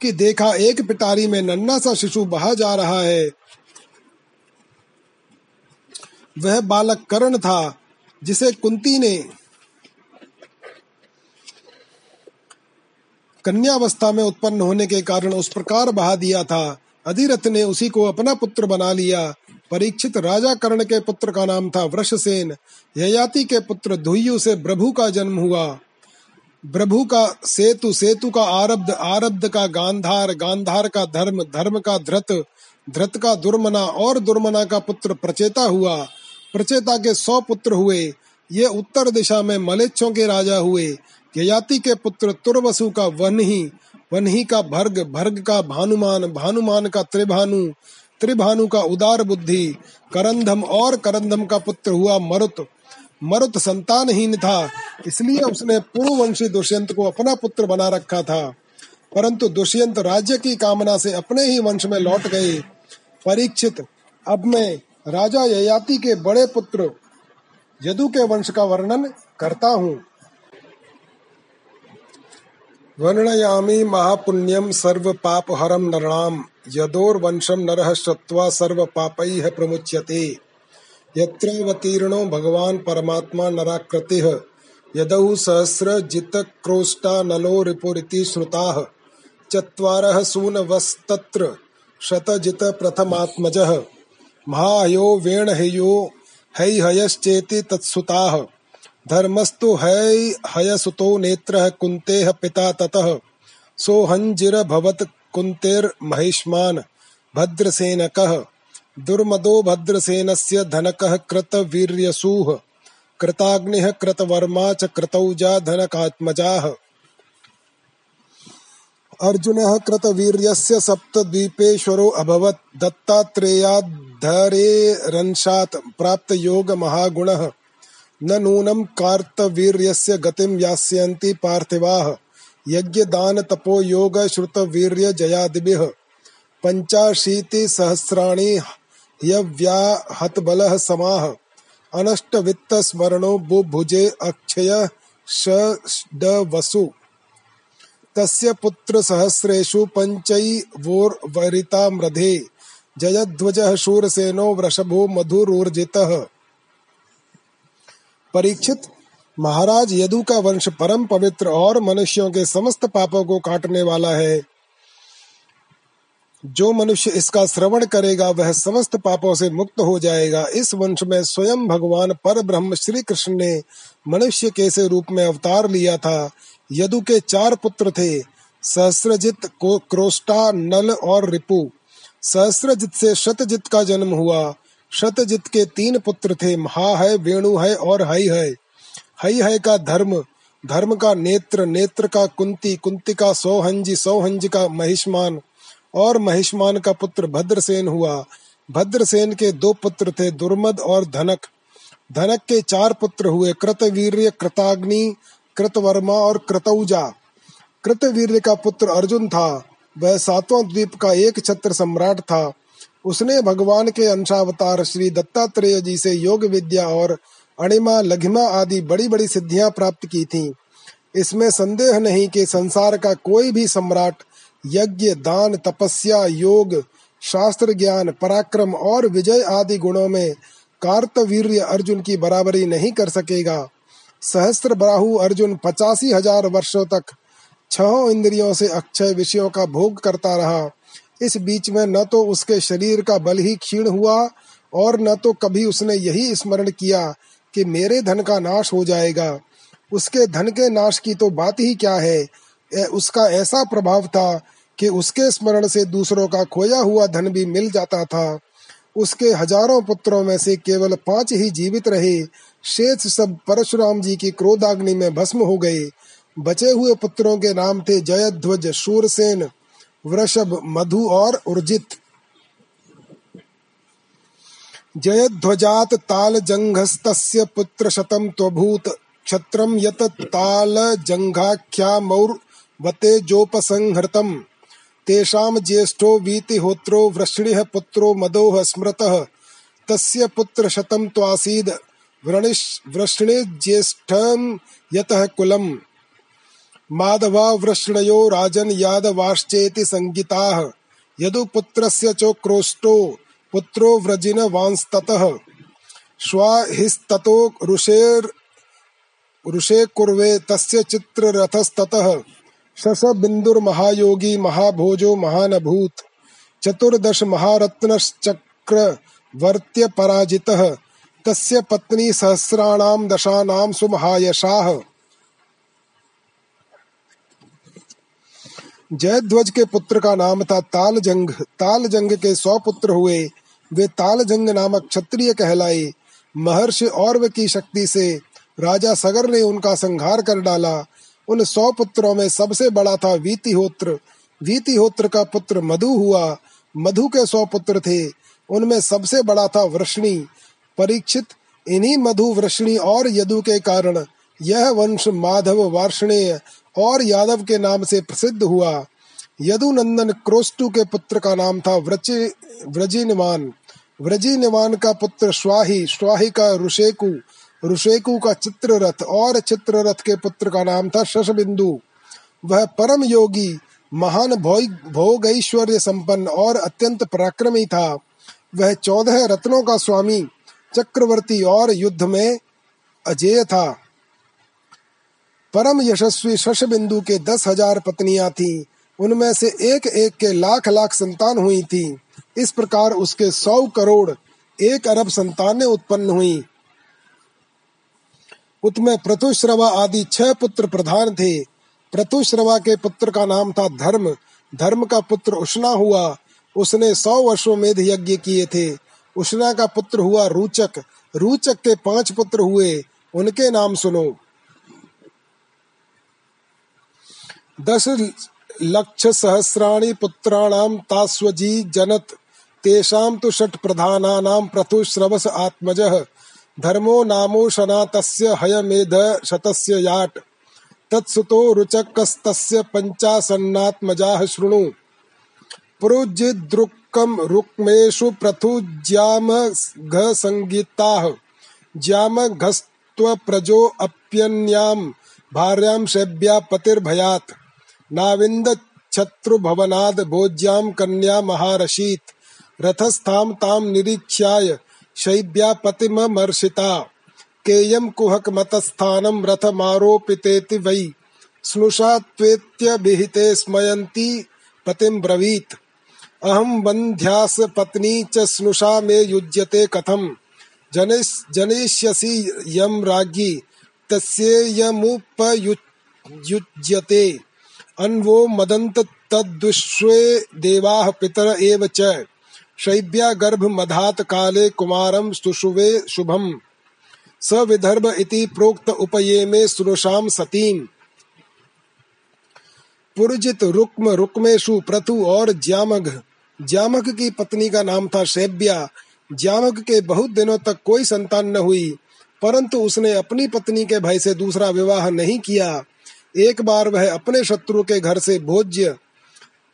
कि देखा एक पिटारी में नन्ना सा शिशु बहा जा रहा है। वह बालक कर्ण था, जिसे कुंती ने कन्यावस्था में उत्पन्न होने के कारण उस प्रकार बहा दिया था। अधिरथ ने उसी को अपना पुत्र बना लिया। परीक्षित राजा कर्ण के पुत्र का नाम था वृषसेन। ययाति के पुत्र धुयु से प्रभु का जन्म हुआ। प्रभु का सेतु सेतु का आरब्ध आरब्ध का गांधार गांधार का धर्म धर्म का धृत धृत का दुर्मना और दुर्मना का पुत्र प्रचेता हुआ। प्रचेता के सौ पुत्र हुए। ये उत्तर दिशा में मलेच्छों के राजा हुए। ययाति के पुत्र तुर्वसु का वनही। वनही का भर्ग भर्ग का भानुमान भानुमान का त्रिभानु त्रिभानु का उदार बुद्धि, करंधम और करंधम का पुत्र हुआ मरुत। मरुत संतानहीन था, इसलिए उसने पूर्ववंशी दुष्यंत को अपना पुत्र बना रखा था। परंतु दुष्यंत राज्य की कामना से अपने ही वंश में लौट गए। परीक्षित, अब मैं राजा ययाति के बड़े पुत्र, यदु के वंश का वर्णन करता हूँ। वर्णयामि महापुण्यं सर्वपापहरं नृणां यदोर्वंशं नरः श्रुत्वा सर्वपापैः प्रमुच्यते। यत्रावतीर्णो भगवान् परमात्मा नराकृतिः। यदौ सहस्रजितक्रोष्टा नलो रिपुरिति श्रुताः चत्वारः सूनवस्तत्र शतजितप्रथमात्मजः। महायो वेणहेयो हैहयश्चेति तत्सुताः। धर्मस्तु है हयसुतो नेत्र कुंते पिता ततः। सोहंजिरभवत् कुन्तेर्महिष्मान् भद्रसेनकः। दुर्मदो भद्रसेनस्य धनकः कृतवीर्यसूः। कृताग्निः कृतवर्मा च कृतौजा धनकात्मजाः। अर्जुनः कृतवीर्यस्य सप्तद्वीपेश्वरो अभवत्। दत्तात्रेयाद्धरेरंशात् प्राप्तयोगमहागुणः। न नूनं कार्तवीर्यस्य गतिं यास्यन्ति पार्थिवाः। यज्ञदानतपोयोगश्रुतवीर्यजयादिभिः पञ्चाशीतिसहस्राणि ह्यव्याहतबलः समाः। अनष्टवित्तस्मरणो बुभुजे अक्षयषड्वसु तस्य पुत्रसहस्रेषु पञ्चैवोर्वरिताम्रधे जयध्वजः शूरसेनो वृषभो मधुरोर्जितः। परीक्षित। महाराज यदु का वंश परम पवित्र और मनुष्यों के समस्त पापों को काटने वाला है। जो मनुष्य इसका श्रवण करेगा, वह समस्त पापों से मुक्त हो जाएगा। इस वंश में स्वयं भगवान पर ब्रह्म श्री कृष्ण ने मनुष्य के से रूप में अवतार लिया था। यदु के चार पुत्र थे, सहस्रजित क्रोष्टा, नल और रिपु। सहस्रजित से शतजित का जन्म हुआ। शतजित के तीन पुत्र थे, महा है, वेणु है और हई है। हई है का धर्म धर्म का नेत्र नेत्र का कुंती कुंती का सौहंजी, सौहंज का महिष्मान और महिष्मान का पुत्र भद्रसेन हुआ। भद्रसेन के दो पुत्र थे, दुर्मद और धनक। धनक के चार पुत्र हुए, कृतवीर्य, कृताग्नि, कृतवर्मा और कृतौजा कृतवीर्य का पुत्र अर्जुन था। वह सातवां द्वीप का एक छत्र सम्राट था। उसने भगवान के अंशावतार श्री दत्तात्रेय जी से योग विद्या और अणिमा, लघिमा आदि बड़ी बड़ी सिद्धियाँ प्राप्त की थीं। इसमें संदेह नहीं कि संसार का कोई भी सम्राट, यज्ञ, दान, तपस्या, योग, शास्त्र ज्ञान, पराक्रम और विजय आदि गुणों में कार्तवीर्य अर्जुन की बराबरी नहीं कर सकेगा सहस्त्र बाहु अर्जुन पचासी हज़ार वर्षों तक छह इंद्रियों से अक्षय विषयों का भोग करता रहा इस बीच में न तो उसके शरीर का बल ही क्षीण हुआ और न तो कभी उसने यही स्मरण किया कि मेरे धन का नाश हो जाएगा। उसके धन के नाश की तो बात ही क्या है? उसका ऐसा प्रभाव था कि उसके स्मरण से दूसरों का खोया हुआ धन भी मिल जाता था। उसके हज़ारों पुत्रों में से केवल पाँच ही जीवित रहे। शेष सब परशुराम जी की क्रोधाग्नि में भस्म हो गए। बचे हुए पुत्रों के नाम थे जयध्वज, शूरसेन वृषभ, मधु और उर्जित। जयध्वजात ताल जंघस्तस्य पुत्र शतम त्वभूत क्षत्रम यत ताल जंघाख्या मौर वते जोपसंहृतम तेषां ज्येष्ठो वीतिहोत्रो वृष्णिः पुत्रो मदोः स्मृतः। तस्य पुत्र शतम त्वासीद् वृष्णिज्येष्ठं यतः कुलम्। माधवा वृष्णयो राजन् यादवाश्चेति संगिताः। यदुपुत्रस्य च क्रोष्टो पुत्रो व्रजिन वांस्ततः। श्वाहिस्ततो ऋषे कुर्वे तस्य चित्ररथस्ततः। शश बिंदुर महायोगी महाभोजो महानभूत। चतुर्दश महारत्नश्चक्र वर्त्य पराजितः तस्य पत्नी सहस्राणाम दशानाम सुमहायशाह जयध्वज के पुत्र का नाम था तालजंग। तालजंग के सौ पुत्र हुए। वे तालजंग नामक क्षत्रिय कहलाए। महर्षि और की शक्ति से राजा सगर ने उनका संहार कर डाला। उन सौ पुत्रों में सबसे बड़ा था वीतिहोत्र। वीतिहोत्र का पुत्र मधु हुआ। मधु के सौ पुत्र थे। उनमें सबसे बड़ा था वृष्णि। परीक्षित, इन्हीं मधु वृष्णि और यदु के कारण यह वंश माधव वार्षणेय और यादव के नाम से प्रसिद्ध हुआ। यदुनंदन क्रोस्टु के पुत्र का नाम था व्रजिनवान। व्रजिनवान का पुत्र स्वाही स्वाही का ऋषेकु। ऋषेकु का चित्ररथ और चित्ररथ के पुत्र का नाम था शशबिंदु। वह परम योगी, महान भोग ऐश्वर्य संपन्न और अत्यंत पराक्रमी था। वह चौदह रत्नों का स्वामी, चक्रवर्ती और युद्ध में अजेय था। परम यशस्वी शश बिंदु के दस हज़ार पत्नियाँ थीं। उनमें से एक एक के लाख लाख संतान हुई थी। इस प्रकार उसके सौ करोड़ एक अरब संतानें उत्पन्न हुई। उसमें प्रतुश्रवा आदि छह पुत्र प्रधान थे। प्रतुश्रवा के पुत्र का नाम था धर्म। धर्म का पुत्र उष्णा हुआ। उसने सौ वर्षों में यज्ञ किए थे। उष्णा का पुत्र हुआ रूचक। रूचक के पाँच पुत्र हुए। उनके नाम सुनो। दस लक्ष सहस्राणि पुत्राणाम तास्वजी जनत, तेषां तु षट् प्रधानानां प्रथुश्रवस आत्मजः। धर्मो नामो शनातस्य हयमेध शतस्य याट। तत्सुतो रुचकस्तस्य पञ्चासन्नात्मजाः शृणु। पुरुजिद्रुक्कं रुक्मेषु प्रथुज्यामघसंगीताः ज्यामघस्त्वप्रजो अप्यन्यां, भार्यां शैब्या पतिर्भयात्। नाविन्द छत्रुभवनाद् भोज्यां कन्या महारशीत। रथस्थाम महारशीत् रथस्थां तां निरीक्ष्याय शैब्यापतिममर्षिता केयं कुहकमतस्थानं रथमारोपितेति वै। स्नुषा त्वेत्यभिहिते स्मयन्ती पतिं ब्रवीत्। अहं वन्ध्यास पत्नी च स्नुषा मे युज्यते कथम। जनिस् जनिष्यसि यं राज्ञी तस्येयमुपयुज्यते। अन्वो मदन्त तद्विश्वे देवाः पितर एव च। शैब्या गर्भ मधात काले कुमारम सुशुवे शुभम। स विदर्भ इति प्रोक्त उपये में सुरुषाम सतीम पुरजित रुक्म रुक्मेशु प्रथु और ज्यामघ। ज्यामघ की पत्नी का नाम था शैब्या ज्यामघ के बहुत दिनों तक कोई संतान न हुई, परंतु उसने अपनी पत्नी के भय से दूसरा विवाह नहीं किया। एक बार वह अपने शत्रु के घर से भोज्य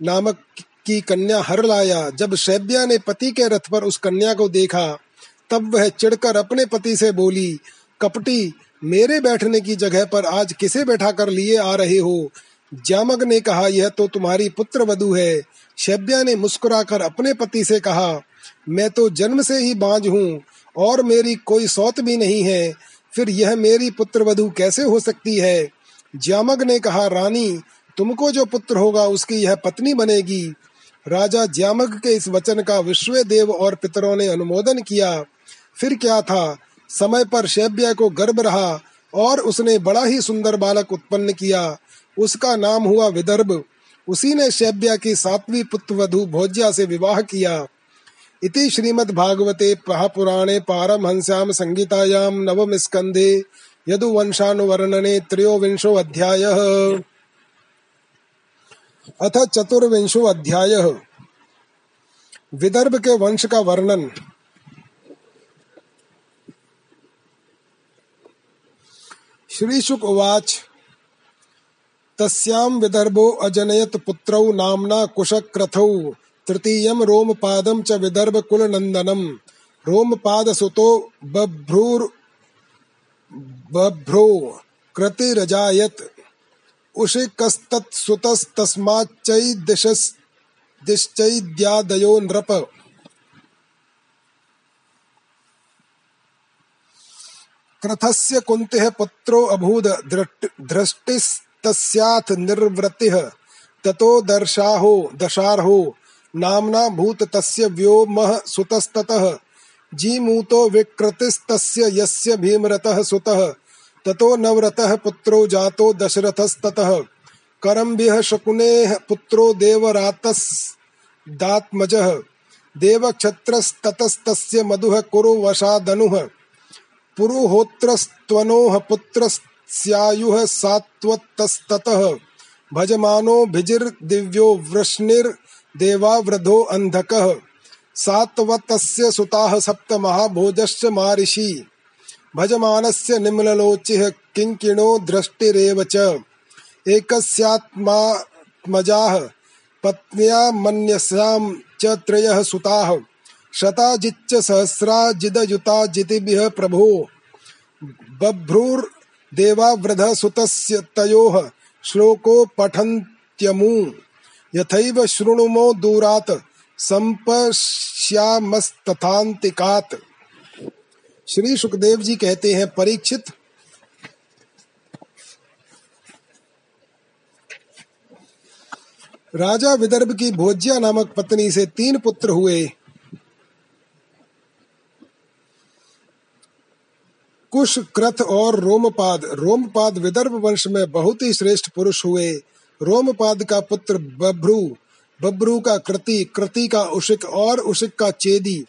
नामक की कन्या हर लाया। जब शैब्या ने पति के रथ पर उस कन्या को देखा, तब वह चिड़कर अपने पति से बोली, कपटी, मेरे बैठने की जगह पर आज किसे बैठा कर लिए आ रहे हो? जामग ने कहा, यह तो तुम्हारी पुत्र वधु है। शैब्या ने मुस्कुराकर अपने पति से कहा, मैं तो जन्म से ही बांझ हूँ और मेरी कोई सौत भी नहीं है। फिर यह मेरी पुत्र वधु कैसे हो सकती है? जामग ने कहा, रानी, तुमको जो पुत्र होगा उसकी यह पत्नी बनेगी। राजा ज्यामग के इस वचन का विश्व देव और पितरों ने अनुमोदन किया। फिर क्या था? समय पर शैब्य को गर्भ रहा और उसने बड़ा ही सुंदर बालक उत्पन्न किया। उसका नाम हुआ विदर्भ। उसी ने शैब्या की सातवीं पुत्र वधु भोज्या से विवाह किया। इति श्रीमद्भागवते महापुराणे पारमहंस्यां संगीतायां नवम स्कंधे यदुवंशानुवर्णने त्रयोविंशो अध्यायः अथ चतुर्विंशो अध्यायः विदर्भ के वंश का वर्णन। श्रीशुक उवाच, तस्यां विदर्भो अजनयत पुत्रौ नाम्ना कुशक्रथौ, तृतीयं रोमपादं च विदर्भ कुलनन्दनं रोमपादसुतो बभ्रूर् बभ्रो कृतिरजायत उषिकस्तत्सुतस्तस्माच्चैदिशश्चैद्यादयो नृप। क्रथस्य कुन्तिः पुत्रो अभूद धृष्टिस्तस्याथ निर्वृतिः, ततो दर्शाहो दशार्हो, नाम्ना भूत तस्य व्योमः सुतस्ततः। जीमूतो विकृतिस्तस्य यस्य भीमरतः सुतः, ततो नवरतः पुत्रो जातो दशरथस्ततः। करम्भिः शकुनेः पुत्रो देवरातस्दात्मजः, देवक्षत्रस्ततस्तस्य मधुः कुरु वशादनुः। पुरुहोत्रस्त्वनोः पुत्रस्यायुः सात्वतस्ततः भजमानो भिजिर्दिव्यो वृष्णिर्देवावृधो अन्धकः। सात्वतस्य सुताः सप्त महाभोजश्च मारिषि। भजमानस्य निम्नलोचिः किङ्किणो दृष्टिरेव च। एकस्यात्मात्मजाः पत्न्या मन्यस्यां च त्रयः सुताः। शताजिच्च सहस्राजिदयुताजितिभिः प्रभो। बभ्रूर्देवावृधः सुतस्य तयोः श्लोको पठन्त्यमु। यथैव शृणुमो दूरात् संपश्यामस्तथान्तिकात्। श्री सुखदेव जी कहते हैं, परीक्षित। राजा विदर्भ की भोज्या नामक पत्नी से तीन पुत्र हुए। कुश क्रथ और रोमपाद। रोमपाद विदर्भ वंश में बहुत ही श्रेष्ठ पुरुष हुए। रोमपाद का पुत्र बभ्रू। बब्रू का कृति कृति का उशिक और उशिक का चेदी।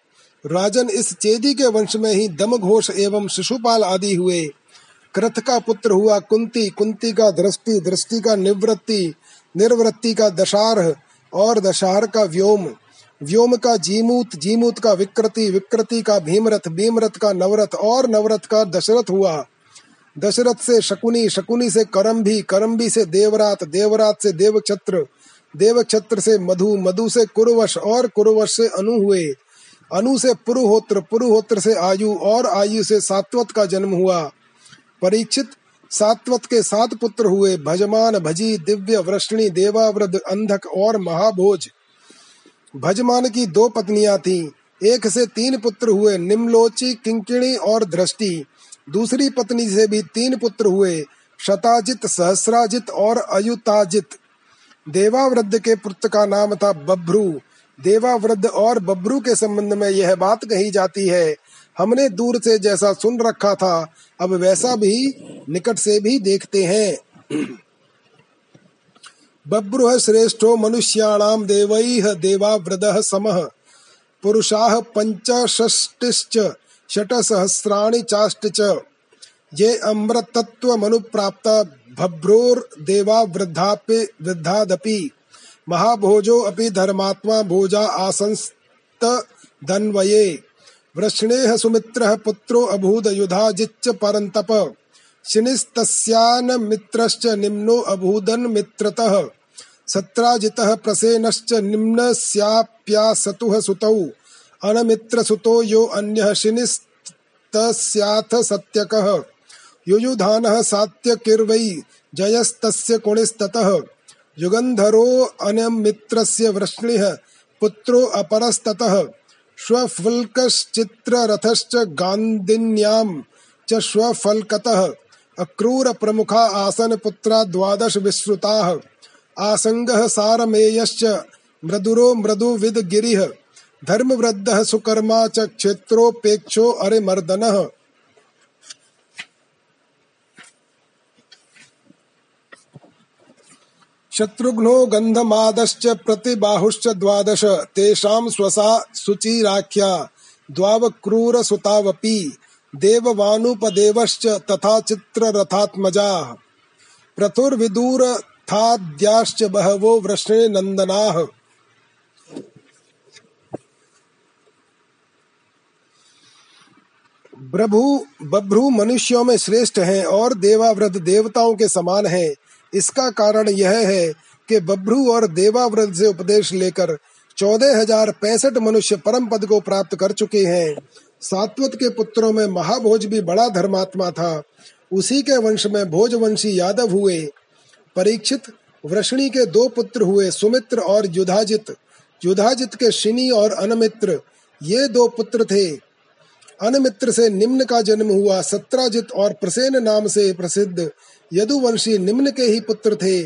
राजन इस चेदी के वंश में ही दमघोष एवं शिशुपाल आदि हुए। क्रथ का पुत्र हुआ कुंती कुंती का दृष्टि दृष्टि का निवृत्ति, निर्वृत्ति का दशारह और दशार का व्योम। व्योम का जीमूत जीमूत का विकृति विकृति का भीमरथ भीमरथ का नवरथ और नवरथ का दशरथ हुआ। दशरथ से शकुनी शकुनी से करम्भी करम्भी से देवरात देवरात से देवक्षत्र देवक्षत्र से मधु मधु से कुरुवश और कुरुवश से अनु हुए। अनु से पुरुहोत्र पुरुहोत्र से आयु और आयु से सात्वत का जन्म हुआ। परीक्षित सात्वत के सात पुत्र हुए, भजमान, भजी, दिव्य, वृष्णि, देवावृद, अंधक और महाभोज। भजमान की दो पत्नियाँ थीं। एक से तीन पुत्र हुए निम्लोची किंकिणी और दृष्टि। दूसरी पत्नी से भी तीन पुत्र हुए, शताजित, सहस्राजित और अयुताजित। देवावृद्ध के पुत्र का नाम था बभ्रू। देवावृद्ध और बब्रू के संबंध में यह बात कही जाती है, हमने दूर से जैसा सुन रखा था, अब वैसा भी निकट से भी देखते हैं। *clears throat* बभ्रुः श्रेष्ठो मनुष्याणाम देवैः देवावृदः समः। पुरुषाः पञ्चषष्टिश्च षट्सहस्राणि चाष्ट च ये अमृतत्वमनुप्राप्ता भभ्रोर्देवावृद्धापि वृद्धादपि। महाभोजो अपि धर्मात्मा भोजा आसंस्त धन्वये वृष्णेः सुमित्रः पुत्रो अभूद युधाजिच्च परन्तप। शिनिस्तस्यान मित्रश्च निम्नो अभूदन् मित्रतः। सत्राजितः प्रसेनश्च निम्नस्याप्यासतुः सुतौ। अनमित्रसुतो यो अन्यः शिनिस्तस्याथ सत्यकः। युयुधानः सात्यकिर्वै जयस्तस्य कुणिस्ततः। युगन्धरो अनमित्रस्य वृष्णिः, पुत्रो अपरस्ततः। श्वफुल्कश्चित्ररथश्च गान्धिन्यां च प्रमुखा आसन पुत्रा द्वादश विश्रुताः आसङ्गः सारमेयश्च मृदुरो मृदुविद गिरिः धर्मवृद्धः सुकर्मा च क्षेत्रोपेक्षो शत्रुघ्नो गन्धमादश्च प्रतिबाहुश्च द्वादश, तेषां स्वसा शुचिराख्या द्वावक्रूरसुतावपि, देववानुपदेवश्च तथा चित्ररथात्मजाः। प्रथुर्विदूरथाद्याश्च बहवो वृष्णे नन्दनाः। प्रभु बभ्रू मनुष्यों में श्रेष्ठ हैं और देवावृत देवताओं के समान हैं। इसका कारण यह है कि बभ्रू और देवाव्रत से उपदेश लेकर चौदह हज़ार पैंसठ मनुष्य परम पद को प्राप्त कर चुके हैं। सात्वत के पुत्रों में महाभोज भी बड़ा धर्मात्मा था। उसी के वंश में भोजवंशी यादव हुए। परीक्षित वृषणी के दो पुत्र हुए, सुमित्र और युधाजित। युधाजित के शिनी और अनमित्र, ये दो पुत्र थे। अनमित्र से निम्न का जन्म हुआ, सत्राजित और प्रसेन नाम से प्रसिद्ध यदुवंशी निम्न के ही पुत्र थे।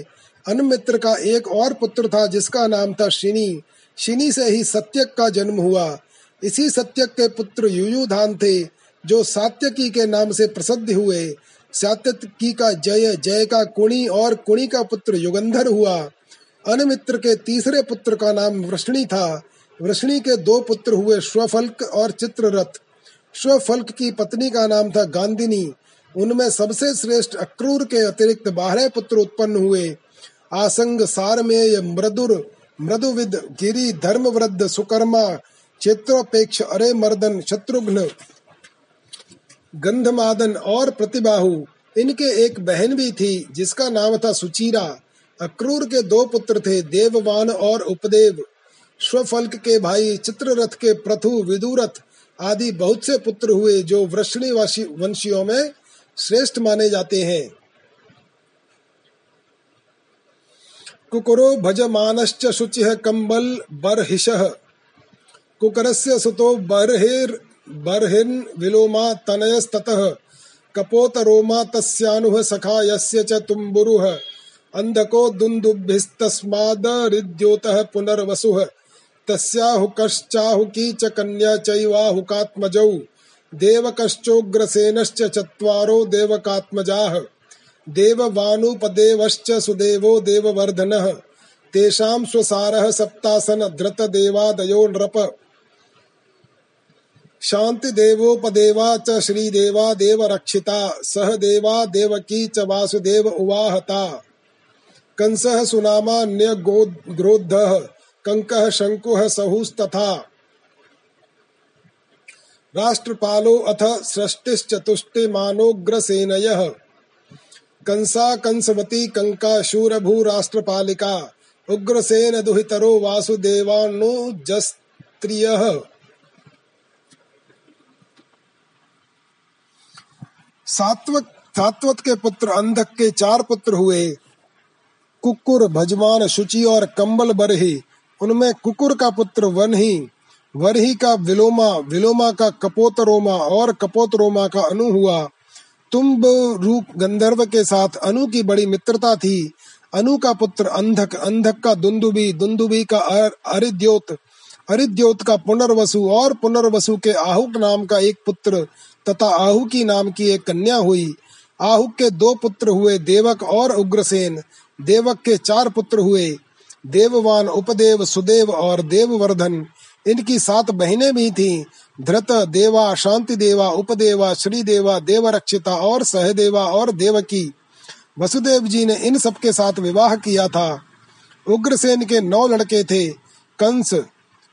अनमित्र का एक और पुत्र था, जिसका नाम था शिनी। शिनी से ही सत्यक का जन्म हुआ। इसी सत्यक के पुत्र युयुधान थे, जो सात्यकी के नाम से प्रसिद्ध हुए। सात्यकी का जय जय का कुणी और कुणी का पुत्र युगंधर हुआ। अनमित्र के तीसरे पुत्र का नाम वृष्णी था। वृष्णी के दो पुत्र हुए स्वफल्क और चित्ररथ। स्वफल्क की पत्नी का नाम था गांधिनी। उनमें सबसे श्रेष्ठ अक्रूर के अतिरिक्त बारह पुत्र उत्पन्न हुए। आसंग सारमेय, मृदुर, मृदुविद, गिरी, धर्मवृद्ध, सुकर्मा क्षेत्रोपेक्ष अरे मर्दन शत्रुघ्न, गंधमादन और प्रतिबाहु। इनके एक बहन भी थी, जिसका नाम था सुचीरा। अक्रूर के दो पुत्र थे, देववान और उपदेव। स्वफल्क के भाई, चित्ररथ के प्रथु, विदुरथ आदि बहुत से पुत्र हुए, जो वृष्णी वंशियों में श्रेष्ठ माने जाते हैं। कुकुरो भजमानश्च शुचिः कम्बल बर्हिषः। कुकरस्य सुतो बर्हिर् बर्हिन् विलोमा तनयस्ततः। कपोतरोमा तस्यानुः सखा यस्य च तुम्बुरुः। अन्धको दुन्दुभिस्तस्मादरिद्योतः पुनर्वसुः। तस्याहुकश्चाहुकी च कन्या चैवाहुकात्मजौ। देवकश्चोग्रसेनश्च चत्वारो देवकात्मजाः। देववानुपदेवश्च सुदेवो देववर्धनः। तेषां स्वसारः सप्तासन धृतदेवादयो नृप शान्तिदेवोपदेवा च श्रीदेवा देवरक्षिता। सह देवा देवकी च वासुदेव उवाहता। कंसः सुनामा न्यगोद्रोद्धः कङ्कः शङ्कुः सहुस्तथा। राष्ट्रपालो अथ सृष्टिश्चतुष्टिमानोग्रसेनयः। कंसा, कंसवती, कंका, शूरभू, राष्ट्रपालिका, उग्रसेन दुहितरो वासुदेवानुजस्त्रियः सात्वत सात्वत के पुत्र, अंधक के चार पुत्र हुए। कुकुर, भजमान, शुचि और कंबल बरही। उनमें कुकुर का पुत्र वनही वरही का विलोमा विलोमा का कपोतरोमा और कपोतरोमा का अनु हुआ। तुम्ब रूप गंधर्व के साथ अनु की बड़ी मित्रता थी। अनु का पुत्र अंधक अंधक का दुंदुबी दुंदुबी का अरिद्योत अरिद्योत का पुनर्वसु और पुनर्वसु के आहुक नाम का एक पुत्र तथा आहु की नाम की एक कन्या हुई। आहुक के दो पुत्र हुए देवक और उग्रसेन। देवक के चार पुत्र हुए। देववान, उपदेव, सुदेव और देववर्धन। इनकी सात बहनें भी थीं। धृत, देवा, शांति देवा, उपदेवा श्री देवा देवरक्षिता और सहदेवा और देवकी। वसुदेव जी ने इन सबके साथ विवाह किया था। उग्रसेन के नौ लड़के थे। कंस,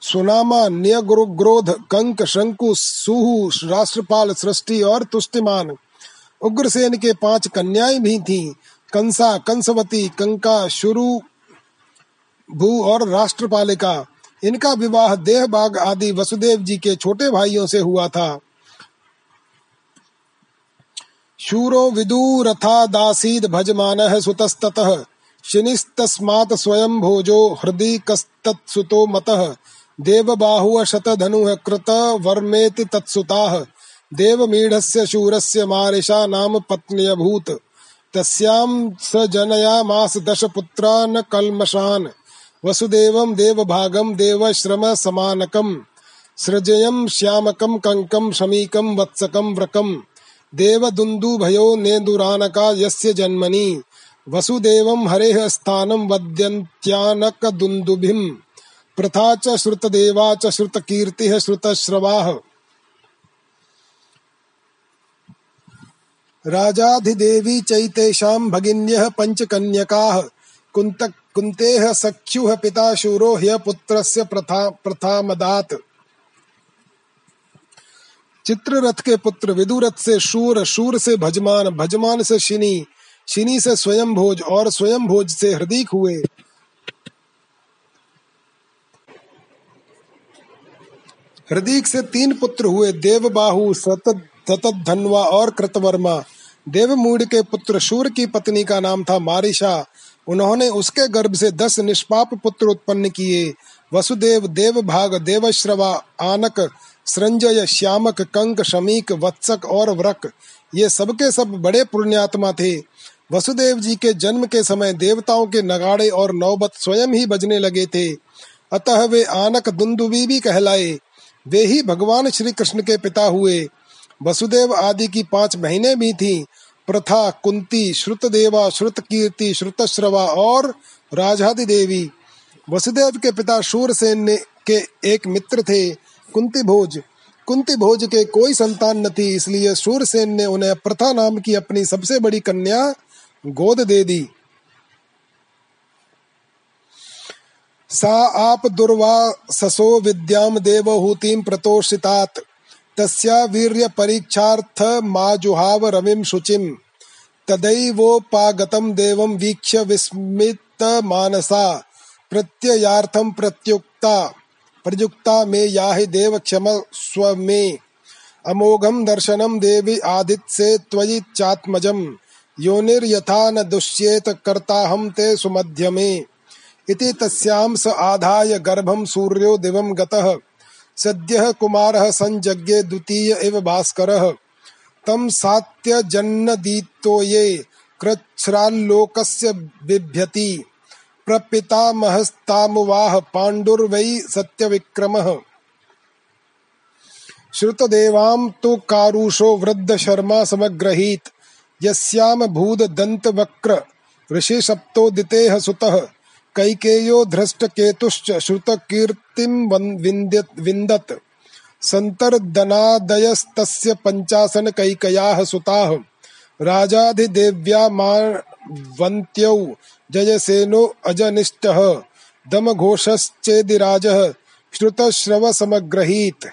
सुनामा न्यग्रोध कंक, शंकु, सुहु, राष्ट्रपाल, सृष्टि और तुष्टिमान। उग्रसेन के पाँच कन्याएँ भी थीं। कंसा, कंसवती, कंका, शुरु, भू और राष्ट्रपालिका। इनका विवाह देहबाग आदि वसुदेव जी के छोटे भाइयों से हुआ था। शूरो विदुरथादासीद भजमानः सुतस्ततः, शिनिस्तस्मात् स्वयं भोजो हृदि कस्तत्सुतो मतः देवबाहुः शतधनुः कृत वर्मेति तत्सुताः, देवमीढस्य शूरस्य मारिषा नाम पत्न्यभूत्, तस्यां स जनयामास दशपुत्रान् कल्मषान्। वसुदेवं देवभागं देवश्रमसमानकम् सृजयं श्यामकं कङ्कं शमीकं वत्सकं व्रकम् देवदुन्दुभयो नेन्दुरानका यस्य जन्मनि, वसुदेवं हरेः स्थानं वद्यन्त्यानकदुन्दुभिम् प्रथा च श्रुतदेवा च श्रुतकीर्तिः श्रुतश्रवाः। राजाधिदेवी चैतेषां भगिन्यः पञ्चकन्यकाः कुन्त कुन्तेः सख्युः पिता शूरो ह्यपुत्रस्य प्रथा, प्रथामदात्। चित्ररथ के पुत्र विदुरथ से शूर शूर से भजमान भजमान से शिनी शिनी से स्वयं भोज और स्वयं भोज से हृदीक हुए। हृदीक से तीन पुत्र हुए, देवबाहु सतत सतत धनवा और कृतवर्मा। देवमूड के पुत्र शूर की पत्नी का नाम था मारिशा। उन्होंने उसके गर्भ से दस निष्पाप पुत्र उत्पन्न किए। वसुदेव, देवभाग, देवश्रवा, आनक, संजय, श्यामक, कंक, शमीक, वत्सक और व्रक, ये सबके सब बड़े पुण्यात्मा थे। वसुदेव जी के जन्म के समय देवताओं के नगाड़े और नौबत स्वयं ही बजने लगे थे। अतः वे आनक दुंदुबी भी कहलाए। वे ही भगवान श्री कृष्ण के पिता हुए। वसुदेव आदि की पाँच बहनें भी थीं। प्रथा कुंती, श्रुतदेवा श्रुत कीर्ति श्रुतश्रवा और राजादि देवी वसुदेव के पिता शूरसेन के एक मित्र थे, कुंती भोज। कुंती भोज के कोई संतान न थी, इसलिए शूरसेन ने उन्हें प्रथा नाम की अपनी सबसे बड़ी कन्या गोद दे दी। सा आप दुर्वा ससो विद्याम देवहूतिम प्रतोषितात। तस्या वीर्य परीक्षार्थ माजुहाव रविम शुचिम तदैवोपागतम देवम वीक्ष्य प्रत्युक्ता। प्रयुक्ता मे याहि देव क्षम स्व मे अमोघम दर्शनम देवी आदित्य त्वयि चात्मजम योनिर्यथा न दुष्येत कर्ता हम ते सुमध्य मे इति तस्यां स आधाय गर्भम सूर्यो दिवं गतः। सद्यः कुमारः संजज्ञे द्वितीय एव भास्करः। तं सात्य जन्नदीतो ये कृच्छ्राल्लोकस्य बिभ्यति। प्रपितामहस्तामुवाह पाण्डुर्वै सत्यविक्रमः। श्रुतदेवां तु कारुषो वृद्धशर्मा समग्रहीत्। यस्याम भूददन्तवक्र ऋषिसप्तोदितेः सुतः। कैकेयो धृष्टकेतुश्च श्रुतकीर्तिं विन्दत्। सन्तर्दनादयस्तस्य पञ्चासन कैकयाः सुताः। राजाधिदेव्या मावन्त्यौ जयसेनो अजनिष्टः दमघोषश्चेदिराजः श्रुतश्रवसमग्रहीत।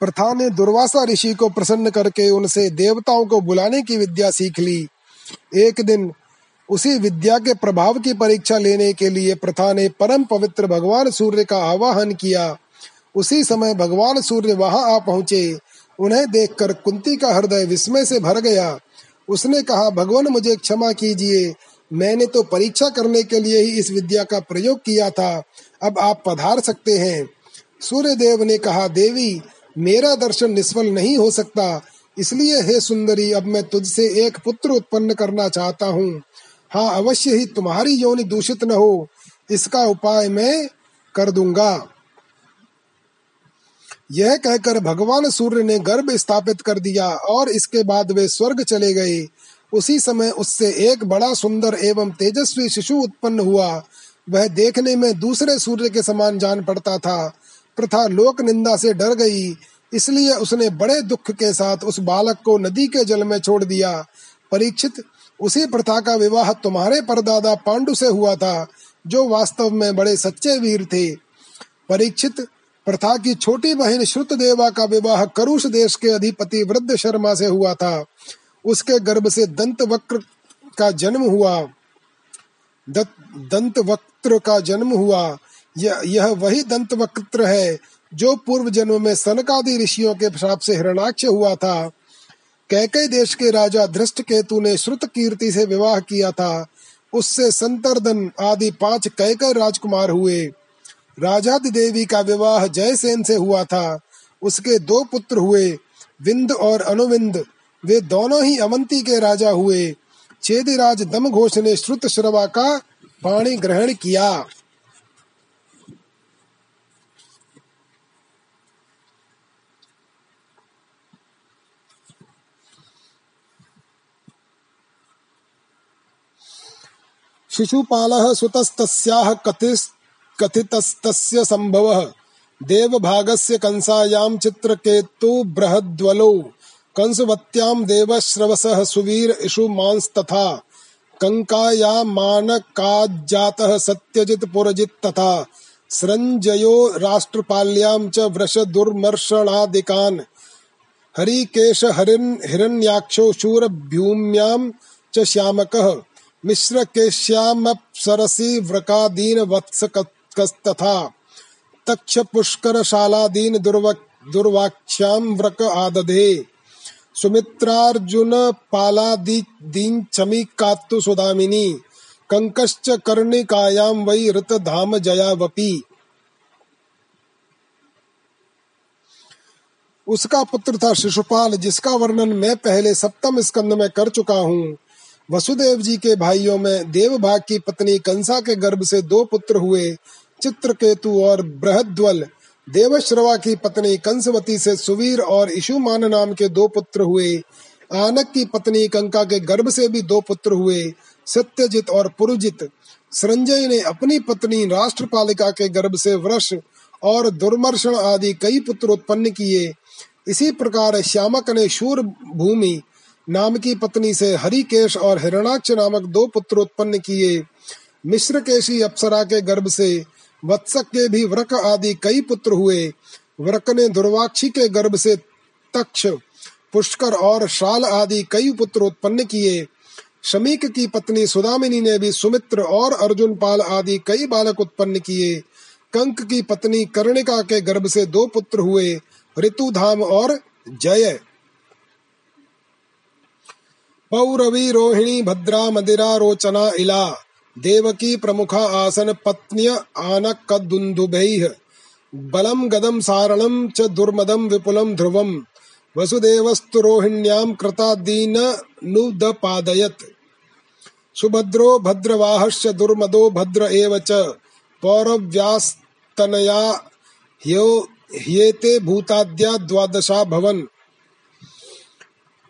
प्रथा ने दुर्वासा ऋषि को प्रसन्न करके उनसे देवताओं को बुलाने की विद्या सीख ली। एक दिन उसी विद्या के प्रभाव की परीक्षा लेने के लिए प्रथा ने परम पवित्र भगवान सूर्य का आवाहन किया। उसी समय भगवान सूर्य वहाँ आ पहुँचे। उन्हें देखकर कुंती का हृदय विस्मय से भर गया। उसने कहा, भगवान, मुझे क्षमा कीजिए। मैंने तो परीक्षा करने के लिए ही इस विद्या का प्रयोग किया था। अब आप पधार सकते हैं। सूर्य देव ने कहा, देवी, मेरा दर्शन निष्फल नहीं हो सकता। इसलिए हे सुंदरी, अब मैं तुझसे एक पुत्र उत्पन्न करना चाहता हूँ। हाँ अवश्य ही तुम्हारी योनि दूषित न हो, इसका उपाय मैं कर दूँगा। यह कहकर भगवान सूर्य ने गर्भ स्थापित कर दिया और इसके बाद वे स्वर्ग चले गए। उसी समय उससे एक बड़ा सुंदर एवं तेजस्वी शिशु उत्पन्न हुआ। वह देखने में दूसरे सूर्य के समान जान पड़ता था। प्रथा लोक निंदा से डर गई, इसलिए उसने बड़े दुख के साथ उस बालक को नदी के जल में छोड़ दिया। परीक्षित उसी प्रथा का विवाह तुम्हारे परदादा पांडु से हुआ था, जो वास्तव में बड़े सच्चे वीर थे। परीक्षित प्रथा की छोटी बहन श्रुत देवा का विवाह करुष देश के अधिपति वृद्ध शर्मा से हुआ था। उसके गर्भ से दंत वक्र का जन्म हुआ। दंत वक्र का जन्म हुआ। यह यह वही दंत वक्र है, जो पूर्व जन्म में सनकादि ऋषियों के श्राप से हिरणाक्ष हुआ था। कैकई देश के राजा धृष्ट केतु ने श्रुत कीर्ति से विवाह किया था। उससे संतरदन आदि पाँच कैके राजकुमार हुए। राजादि देवी का विवाह जयसेन से हुआ था। उसके दो पुत्र हुए, विंद और अनुविंद। वे दोनों ही अवंती के राजा हुए। चेदिराज दमघोष ने श्रुत श्रवा का पाणी ग्रहण किया। शिशुपालः सुतस्तस्याः कथितस्तस्य सम्भवः देवभागस्य कंसायां चित्रकेतु बृहद्वलौ। कंसवत्यां देवश्रवसः सुवीर इषुमांस्तथा कंकाया मानकाज्जातः सत्यजित पुरजित तथा। सृञ्जयो राष्ट्रपाल्यां च वृषदुर्मर्षणादिकान्। हरिकेश हरिन् हिरण्याक्षो शूरभ्यूम्यां च श्यामकः। मिश्र के श्याम सरसी व्रकादीन वत्स कस्तथा, तक्ष पुष्कर शालादीन दुर्वाक्ष्याम व्रक आदधे। सुमित्रार्जुन पालादीन चमी कात्तु सुदामिनी, कंकश्च कर्णिकायाम वै ऋत धाम जयावपी। उसका पुत्र था शिशुपाल, जिसका वर्णन मैं पहले सप्तम स्कंद में कर चुका हूँ। वसुदेव जी के भाइयों में देवभाग की पत्नी कंसा के गर्भ से दो पुत्र हुए, चित्रकेतु और बृहद्वल। देवश्रवा की पत्नी कंसवती से सुवीर और इशुमान नाम के दो पुत्र हुए। आनक की पत्नी कंका के गर्भ से भी दो पुत्र हुए, सत्यजित और पुरुजित। संजय ने अपनी पत्नी राष्ट्रपालिका के गर्भ से वृष और दुर्मर्षण आदि कई पुत्र उत्पन्न किए। इसी प्रकार श्यामक ने शूर भूमि नाम की पत्नी से हरिकेश और हिरणाक्ष नामक दो पुत्र उत्पन्न किए। मिश्र केशी अप्सरा के गर्भ से वत्सक के भी व्रक आदि कई पुत्र हुए। व्रक ने दुर्वाक्षी के गर्भ से तक्ष, पुष्कर और शाल आदि कई पुत्र उत्पन्न किए। शमीक की पत्नी सुदामिनी ने भी सुमित्र और अर्जुन पाल आदि कई बालक उत्पन्न किए। कंक की पत्नी कर्णिका के गर्भ से दो पुत्र हुए। ऋतुधाम और जय। पौरवी रोहिणी भद्रा मदिरा रोचना इला। देवकी प्रमुखा आसन पत्न्य आनकदुन्दुभैः बलं गदं सारणं च दुर्मदं विपुलं ध्रुवं वसुदेवस्तु रोहिण्यां कृतादीननुदपादयत् सुभद्रो भद्रवाहश्च दुर्मदो भद्र एव च। पौरव्यास्तनया ह्येते भूताद्या द्वादशा भवन्।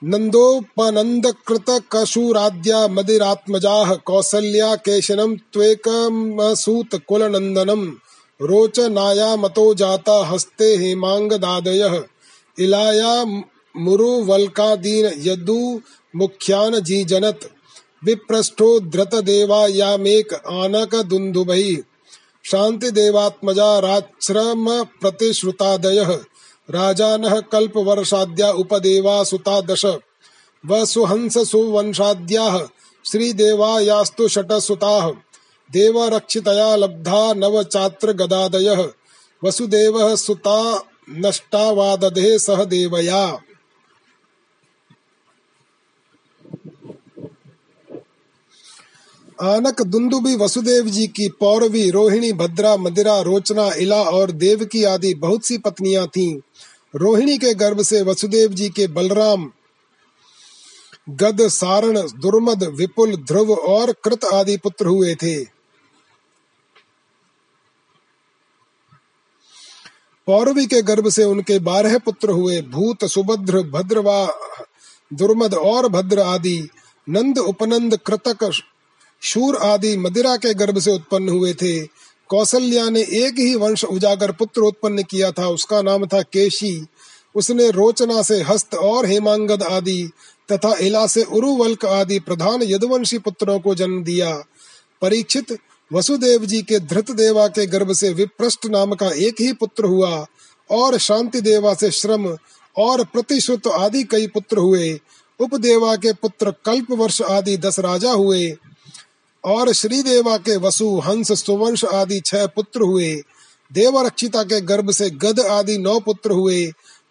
नन्दोपनन्दकृतकशुराद्या मदिरात्मजाः कौसल्या केशनं त्वेकमसूतकुलनन्दनं रोचनायामतो जाता हस्ते हेमाङ्गदादयः। इलाया मुरुवल्कादीन यदुमुख्यान् जीजनत् विप्रस्थो धृतदेवायामेक आनकदुन्दुभैः। शान्तिदेवात्मजा राच्छ्रमप्रतिश्रुतादयः राजानः कल्पवर्षाद्या उपदेवा सुता दश वसुहंस सुवंशाद्याः श्रीदेवायास्तु देव देवरक्षितया लब्धा नव चात्र गदादयः वसुदेवः सुता नष्टावादधे सह देवया। आनक दुंदुबी वसुदेव जी की पौरवी, रोहिणी, भद्रा, मदिरा, रोचना, इला और देवकी आदि बहुत सी पत्नियाँ थीं। रोहिणी के गर्भ से वसुदेव जी के बलराम, गद, सारण, दुर्मद, विपुल, ध्रुव और कृत आदि पुत्र हुए थे। पौरवी के गर्भ से उनके बारह पुत्र हुए, भूत, सुभद्र, भद्रवा, दुर्मद और भद्र आदि। नंद, उपनंद, कृतक शूर आदि मदिरा के गर्भ से उत्पन्न हुए थे। कौशल्या ने एक ही वंश उजागर पुत्र उत्पन्न किया था। उसका नाम था केशी। उसने रोचना से हस्त और हेमांगद आदि तथा इला से उरुवल्क आदि प्रधान यदुवंशी पुत्रों को जन्म दिया। परीक्षित वसुदेव जी के धृत देवा के गर्भ से विप्रष्ट नाम का एक ही पुत्र हुआ और शांति देवा से श्रम और प्रतिश्रुत आदि कई पुत्र हुए। उपदेवा के पुत्र कल्प वर्ष आदि दस राजा हुए। और श्रीदेवा के वसु हंस सुवंश आदि छह पुत्र हुए। देवरक्षिता के गर्भ से गद आदि नौ पुत्र हुए,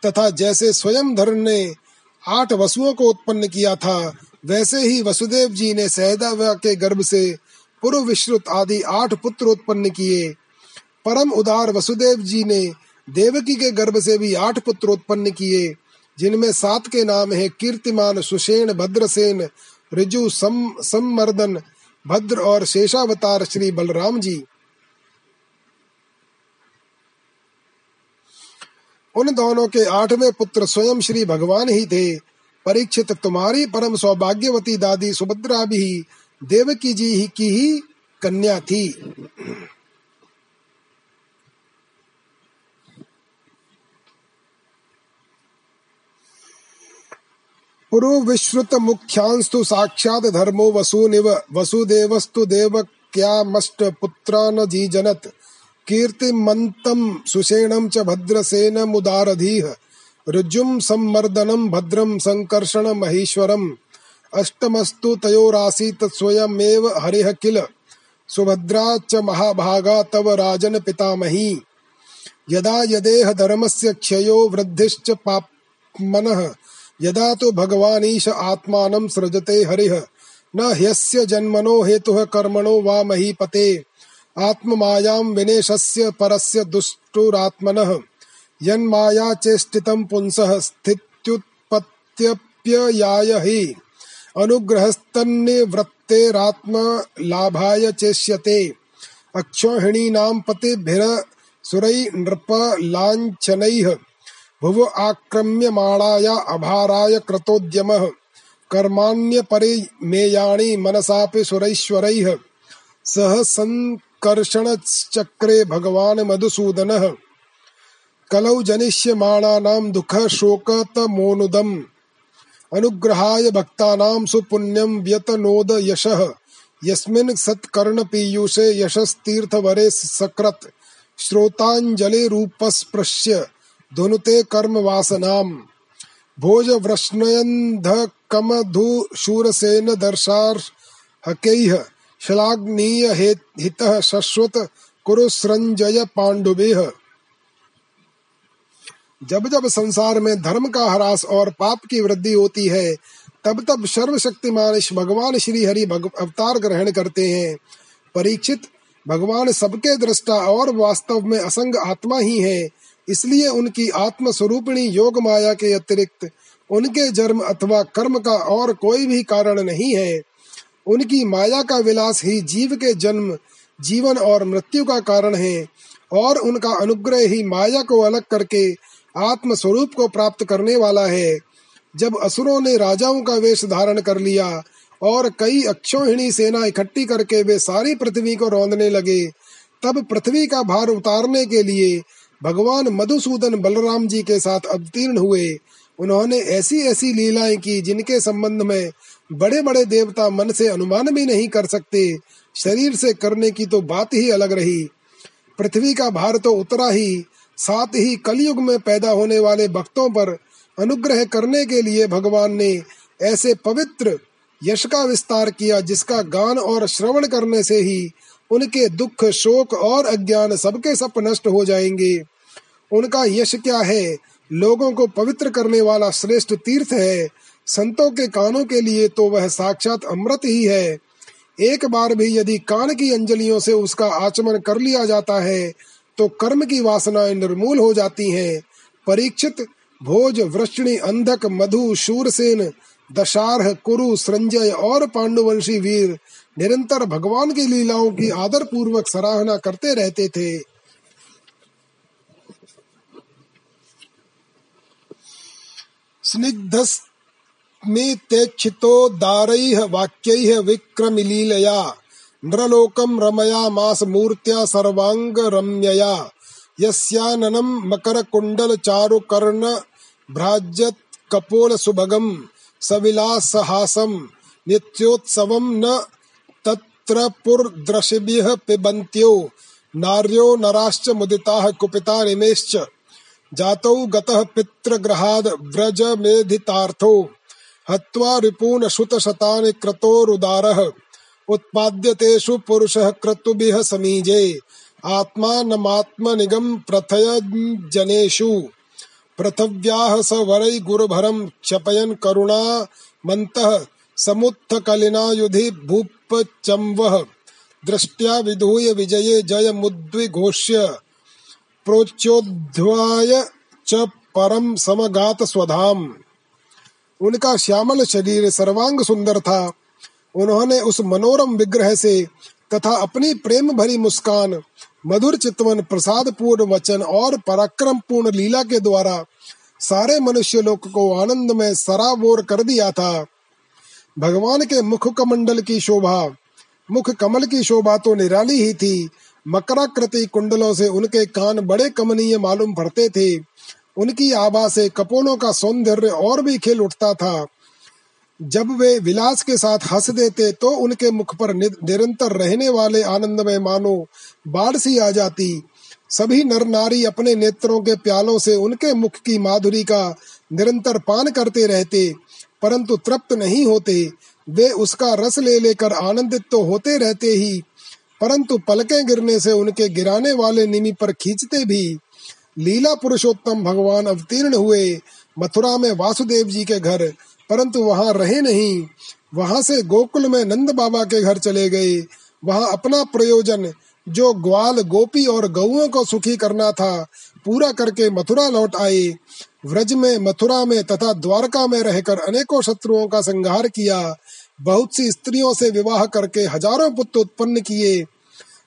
तथा जैसे स्वयं धर्म ने आठ वसुओं को उत्पन्न किया था, वैसे ही वसुदेव जी ने सहदेवा के गर्भ से पूर्व विश्रुत आदि आठ पुत्र उत्पन्न किए। परम उदार वसुदेव जी ने देवकी के गर्भ से भी आठ पुत्र उत्पन्न किए, जिनमें सात के नाम है कीर्तिमान सुषेण, भद्रसेन, ऋजु सम सम्मर्दन भद्र और शेषावतार श्री बलराम जी। उन दोनों के आठवें पुत्र स्वयं श्री भगवान ही थे। परीक्षित तुम्हारी परम सौभाग्यवती दादी सुभद्रा भी देवकी जी ही की ही कन्या थी। पूर्व विश्रुत मुख्यांस्तु साक्षात धर्मो वसुनिव, वसुदेवस्तु देव क्या देवक्यामष्ट पुत्रान जी जनत कीर्तिमन्तं सुषेणं च भद्रसेन मुदारधीः ऋजुम सम्मर्दनम भद्रम संकर्षण महेश्वरम। अष्टमस्तु तयोरासीत स्वयमेव हरिः किल। सुभद्रा च महाभागा तव राजन पितामही। यदा यदेह धर्मस्य क्षयो वृद्धिश्च पाप्मनः यदा तो भगवानीश आत्मानं सृजते हरिः, न ह्यस्य जन्मनो हेतुः कर्मणो वा महीपते। आत्ममायां विनेशस्य परस्य दुष्टुरात्मनः, यन्माया चेष्टितं पुंसः स्थित्युत्पत्त्यप्ययाय हि। अनुग्रहस्तन्निवृत्तेरात्मलाभाय चेष्यते। अक्षोहिणीनां पतिभिरसुरै नृपलाञ्छनैः भुव आक्रम्यमाणाय अभाराय कृतोद्यमः कर्माण्यपरिमेयाणि मनसापि सुरैश्वरैः। सह संकर्षणचक्रे भगवान् मधुसूदनः। कलौ जनिष्यमाणानां दुःखशोकतमोनुदम् अनुग्रहाय भक्तानां सुपुण्यं व्यतनोद यशः। यस्मिन् सत्कर्णपीयूषे यशस्तीर्थवरे सकृत् श्रोताञ्जलिरूपस्पृश्य। धुनुते कर्मवासनाम्। भोजवृष्णयन्धकमधुशूरसेन दर्शार्हकैः श्लाघनीय हितः शश्वत कुरुसृञ्जय पाण्डुभिः। जब जब संसार में धर्म का ह्रास और पाप की वृद्धि होती है, तब तब सर्वशक्तिमान भगवान श्री हरि अवतार ग्रहण करते हैं। परीक्षित, भगवान सबके दृष्टा और वास्तव में असंग आत्मा ही है। इसलिए उनकी आत्म स्वरूपिणी योग माया के अतिरिक्त उनके जन्म अथवा कर्म का और कोई भी कारण नहीं है। उनकी माया का विलास ही जीव के जन्म, जीवन और मृत्यु का कारण है और उनका अनुग्रह ही माया को अलग करके आत्म स्वरूप को प्राप्त करने वाला है। जब असुरों ने राजाओं का वेश धारण कर लिया और कई अक्षोहिणी सेना इकट्ठी करके वे सारी पृथ्वी को रौंदने लगे, तब पृथ्वी का भार उतारने के लिए भगवान मधुसूदन बलराम जी के साथ अवतीर्ण हुए। उन्होंने ऐसी ऐसी लीलाएँ की जिनके संबंध में बड़े बड़े देवता मन से अनुमान भी नहीं कर सकते। शरीर से करने की तो बात ही अलग रही। पृथ्वी का भार तो उतरा ही, साथ ही कलयुग में पैदा होने वाले भक्तों पर अनुग्रह करने के लिए भगवान ने ऐसे पवित्र यश का विस्तार किया जिसका गान और श्रवण करने से ही उनके दुख, शोक और अज्ञान सबके सब नष्ट हो जाएँगे। उनका यश क्या है? लोगों को पवित्र करने वाला श्रेष्ठ तीर्थ है। संतों के कानों के लिए तो वह साक्षात अमृत ही है। एक बार भी यदि कान की अंजलियों से उसका आचमन कर लिया जाता है तो कर्म की वासनाएँ निर्मूल हो जाती हैं। परीक्षित, भोज वृष्णि, अंधक, मधु शूरसेन दशारह, कुरु, संजय और पांडुवंशी वीर निरंतर भगवान की लीलाओं की आदर पूर्वक सराहना करते रहते थे। स्निग्धस्मितेक्षितो दारैः वाक्यैः विक्रमिलीलया। नृलोकं रमयामास मूर्त्या सर्वाङ्गरम्यया। यस्याननं मकरकुण्डलचारुकर्णभ्राजत्कपोलसुभगं सविलासहासं। नित्योत्सवं न नेत्रपुरदृशिभिः पिबन्त्यो। नार्यो नराश्च मुदिताः कुपिता निमेश्च। जातौ गतः पितृगृहाद् व्रजमेधितार्थो। हत्वा रिपून् शतानि क्रतोरुदारः। उत्पाद्य तेषु पुरुषः क्रतुभिः समीजे। आत्मानमात्मनिगम् प्रथयजनेषु पृथिव्याः स वरै गुरुभरम् क्षपयन् करुणा मन्तः समुत्थकलिना युधि भूपचम्वः। दृष्ट्या विधूय विजये जय मुद्विघोष्य प्रोच्योध्वाय च परम समगात स्वधाम। उनका श्यामल शरीर सर्वांग सुंदर था। उन्होंने उस मनोरम विग्रह से तथा अपनी प्रेम भरी मुस्कान, मधुर चितवन प्रसाद पूर्ण वचन और पराक्रम पूर्ण लीला के द्वारा सारे मनुष्य लोक को आनंद में सराबोर कर दिया था। भगवान के मुख कमंडल की शोभा, मुख कमल की शोभा तो निराली ही थी मकराकृति कुंडलों से उनके कान बड़े कमनीय मालूम पड़ते थे। उनकी आभा से कपोलों का सौंदर्य और भी खेल उठता था। जब वे विलास के साथ हंस देते तो उनके मुख पर निरंतर रहने वाले आनंद में मानो बाढ़ सी आ जाती। सभी नर नारी अपने नेत्रों के प्यालों से उनके मुख की माधुरी का निरंतर पान करते रहते, परंतु तृप्त नहीं होते। वे उसका रस ले लेकर आनंदित तो होते रहते ही परंतु पलकें गिरने से उनके गिराने वाले निमि पर खींचते भी लीला पुरुषोत्तम भगवान अवतीर्ण हुए। मथुरा में वासुदेव जी के घर, परंतु वहाँ रहे नहीं। वहाँ से गोकुल में नंद बाबा के घर चले गए। वहाँ अपना प्रयोजन, जो ग्वाल गोपी और गौओं को सुखी करना था, पूरा करके मथुरा लौट आए। व्रज में, मथुरा में तथा द्वारका में रहकर अनेकों शत्रुओं का संहार किया। बहुत सी स्त्रियों से विवाह करके हज़ारों पुत्र उत्पन्न किए।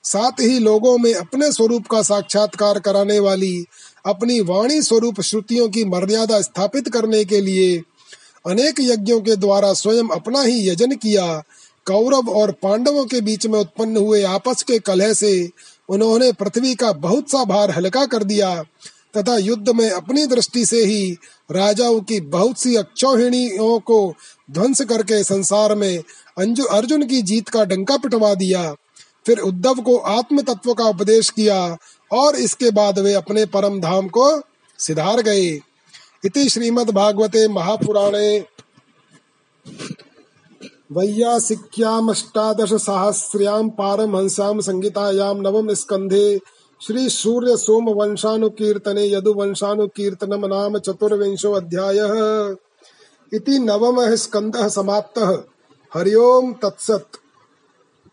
साथ ही लोगों में अपने स्वरूप का साक्षात्कार कराने वाली, अपनी वाणी स्वरूप श्रुतियों की मर्यादा स्थापित करने के लिए अनेक यज्ञों के द्वारा स्वयं अपना ही यजन किया। कौरव और पांडवों के बीच में उत्पन्न हुए आपस के कलह से उन्होंने पृथ्वी का बहुत सा भार हल्का कर दिया। तथा युद्ध में अपनी दृष्टि से ही राजाओं की बहुत सी अक्षौहिणियों को ध्वंस करके संसार में अंजु अर्जुन की जीत का डंका पिटवा दिया। फिर उद्धव को आत्म तत्व का उपदेश किया और इसके बाद वे अपने परम धाम को सिधार गए। इति श्रीमद् भागवते महापुराणे। वैयासिक्यामष्टादशसाहस्र्यां पारमहंस्यां संहितायां नवम स्कन्धे श्री सूर्य सोम वंशानुकीर्तने यदु वंशानुकीर्तनम नाम चतुर्विंशो अध्यायः। इति नवमः स्कंद समाप्तः। हरि तत्सत्।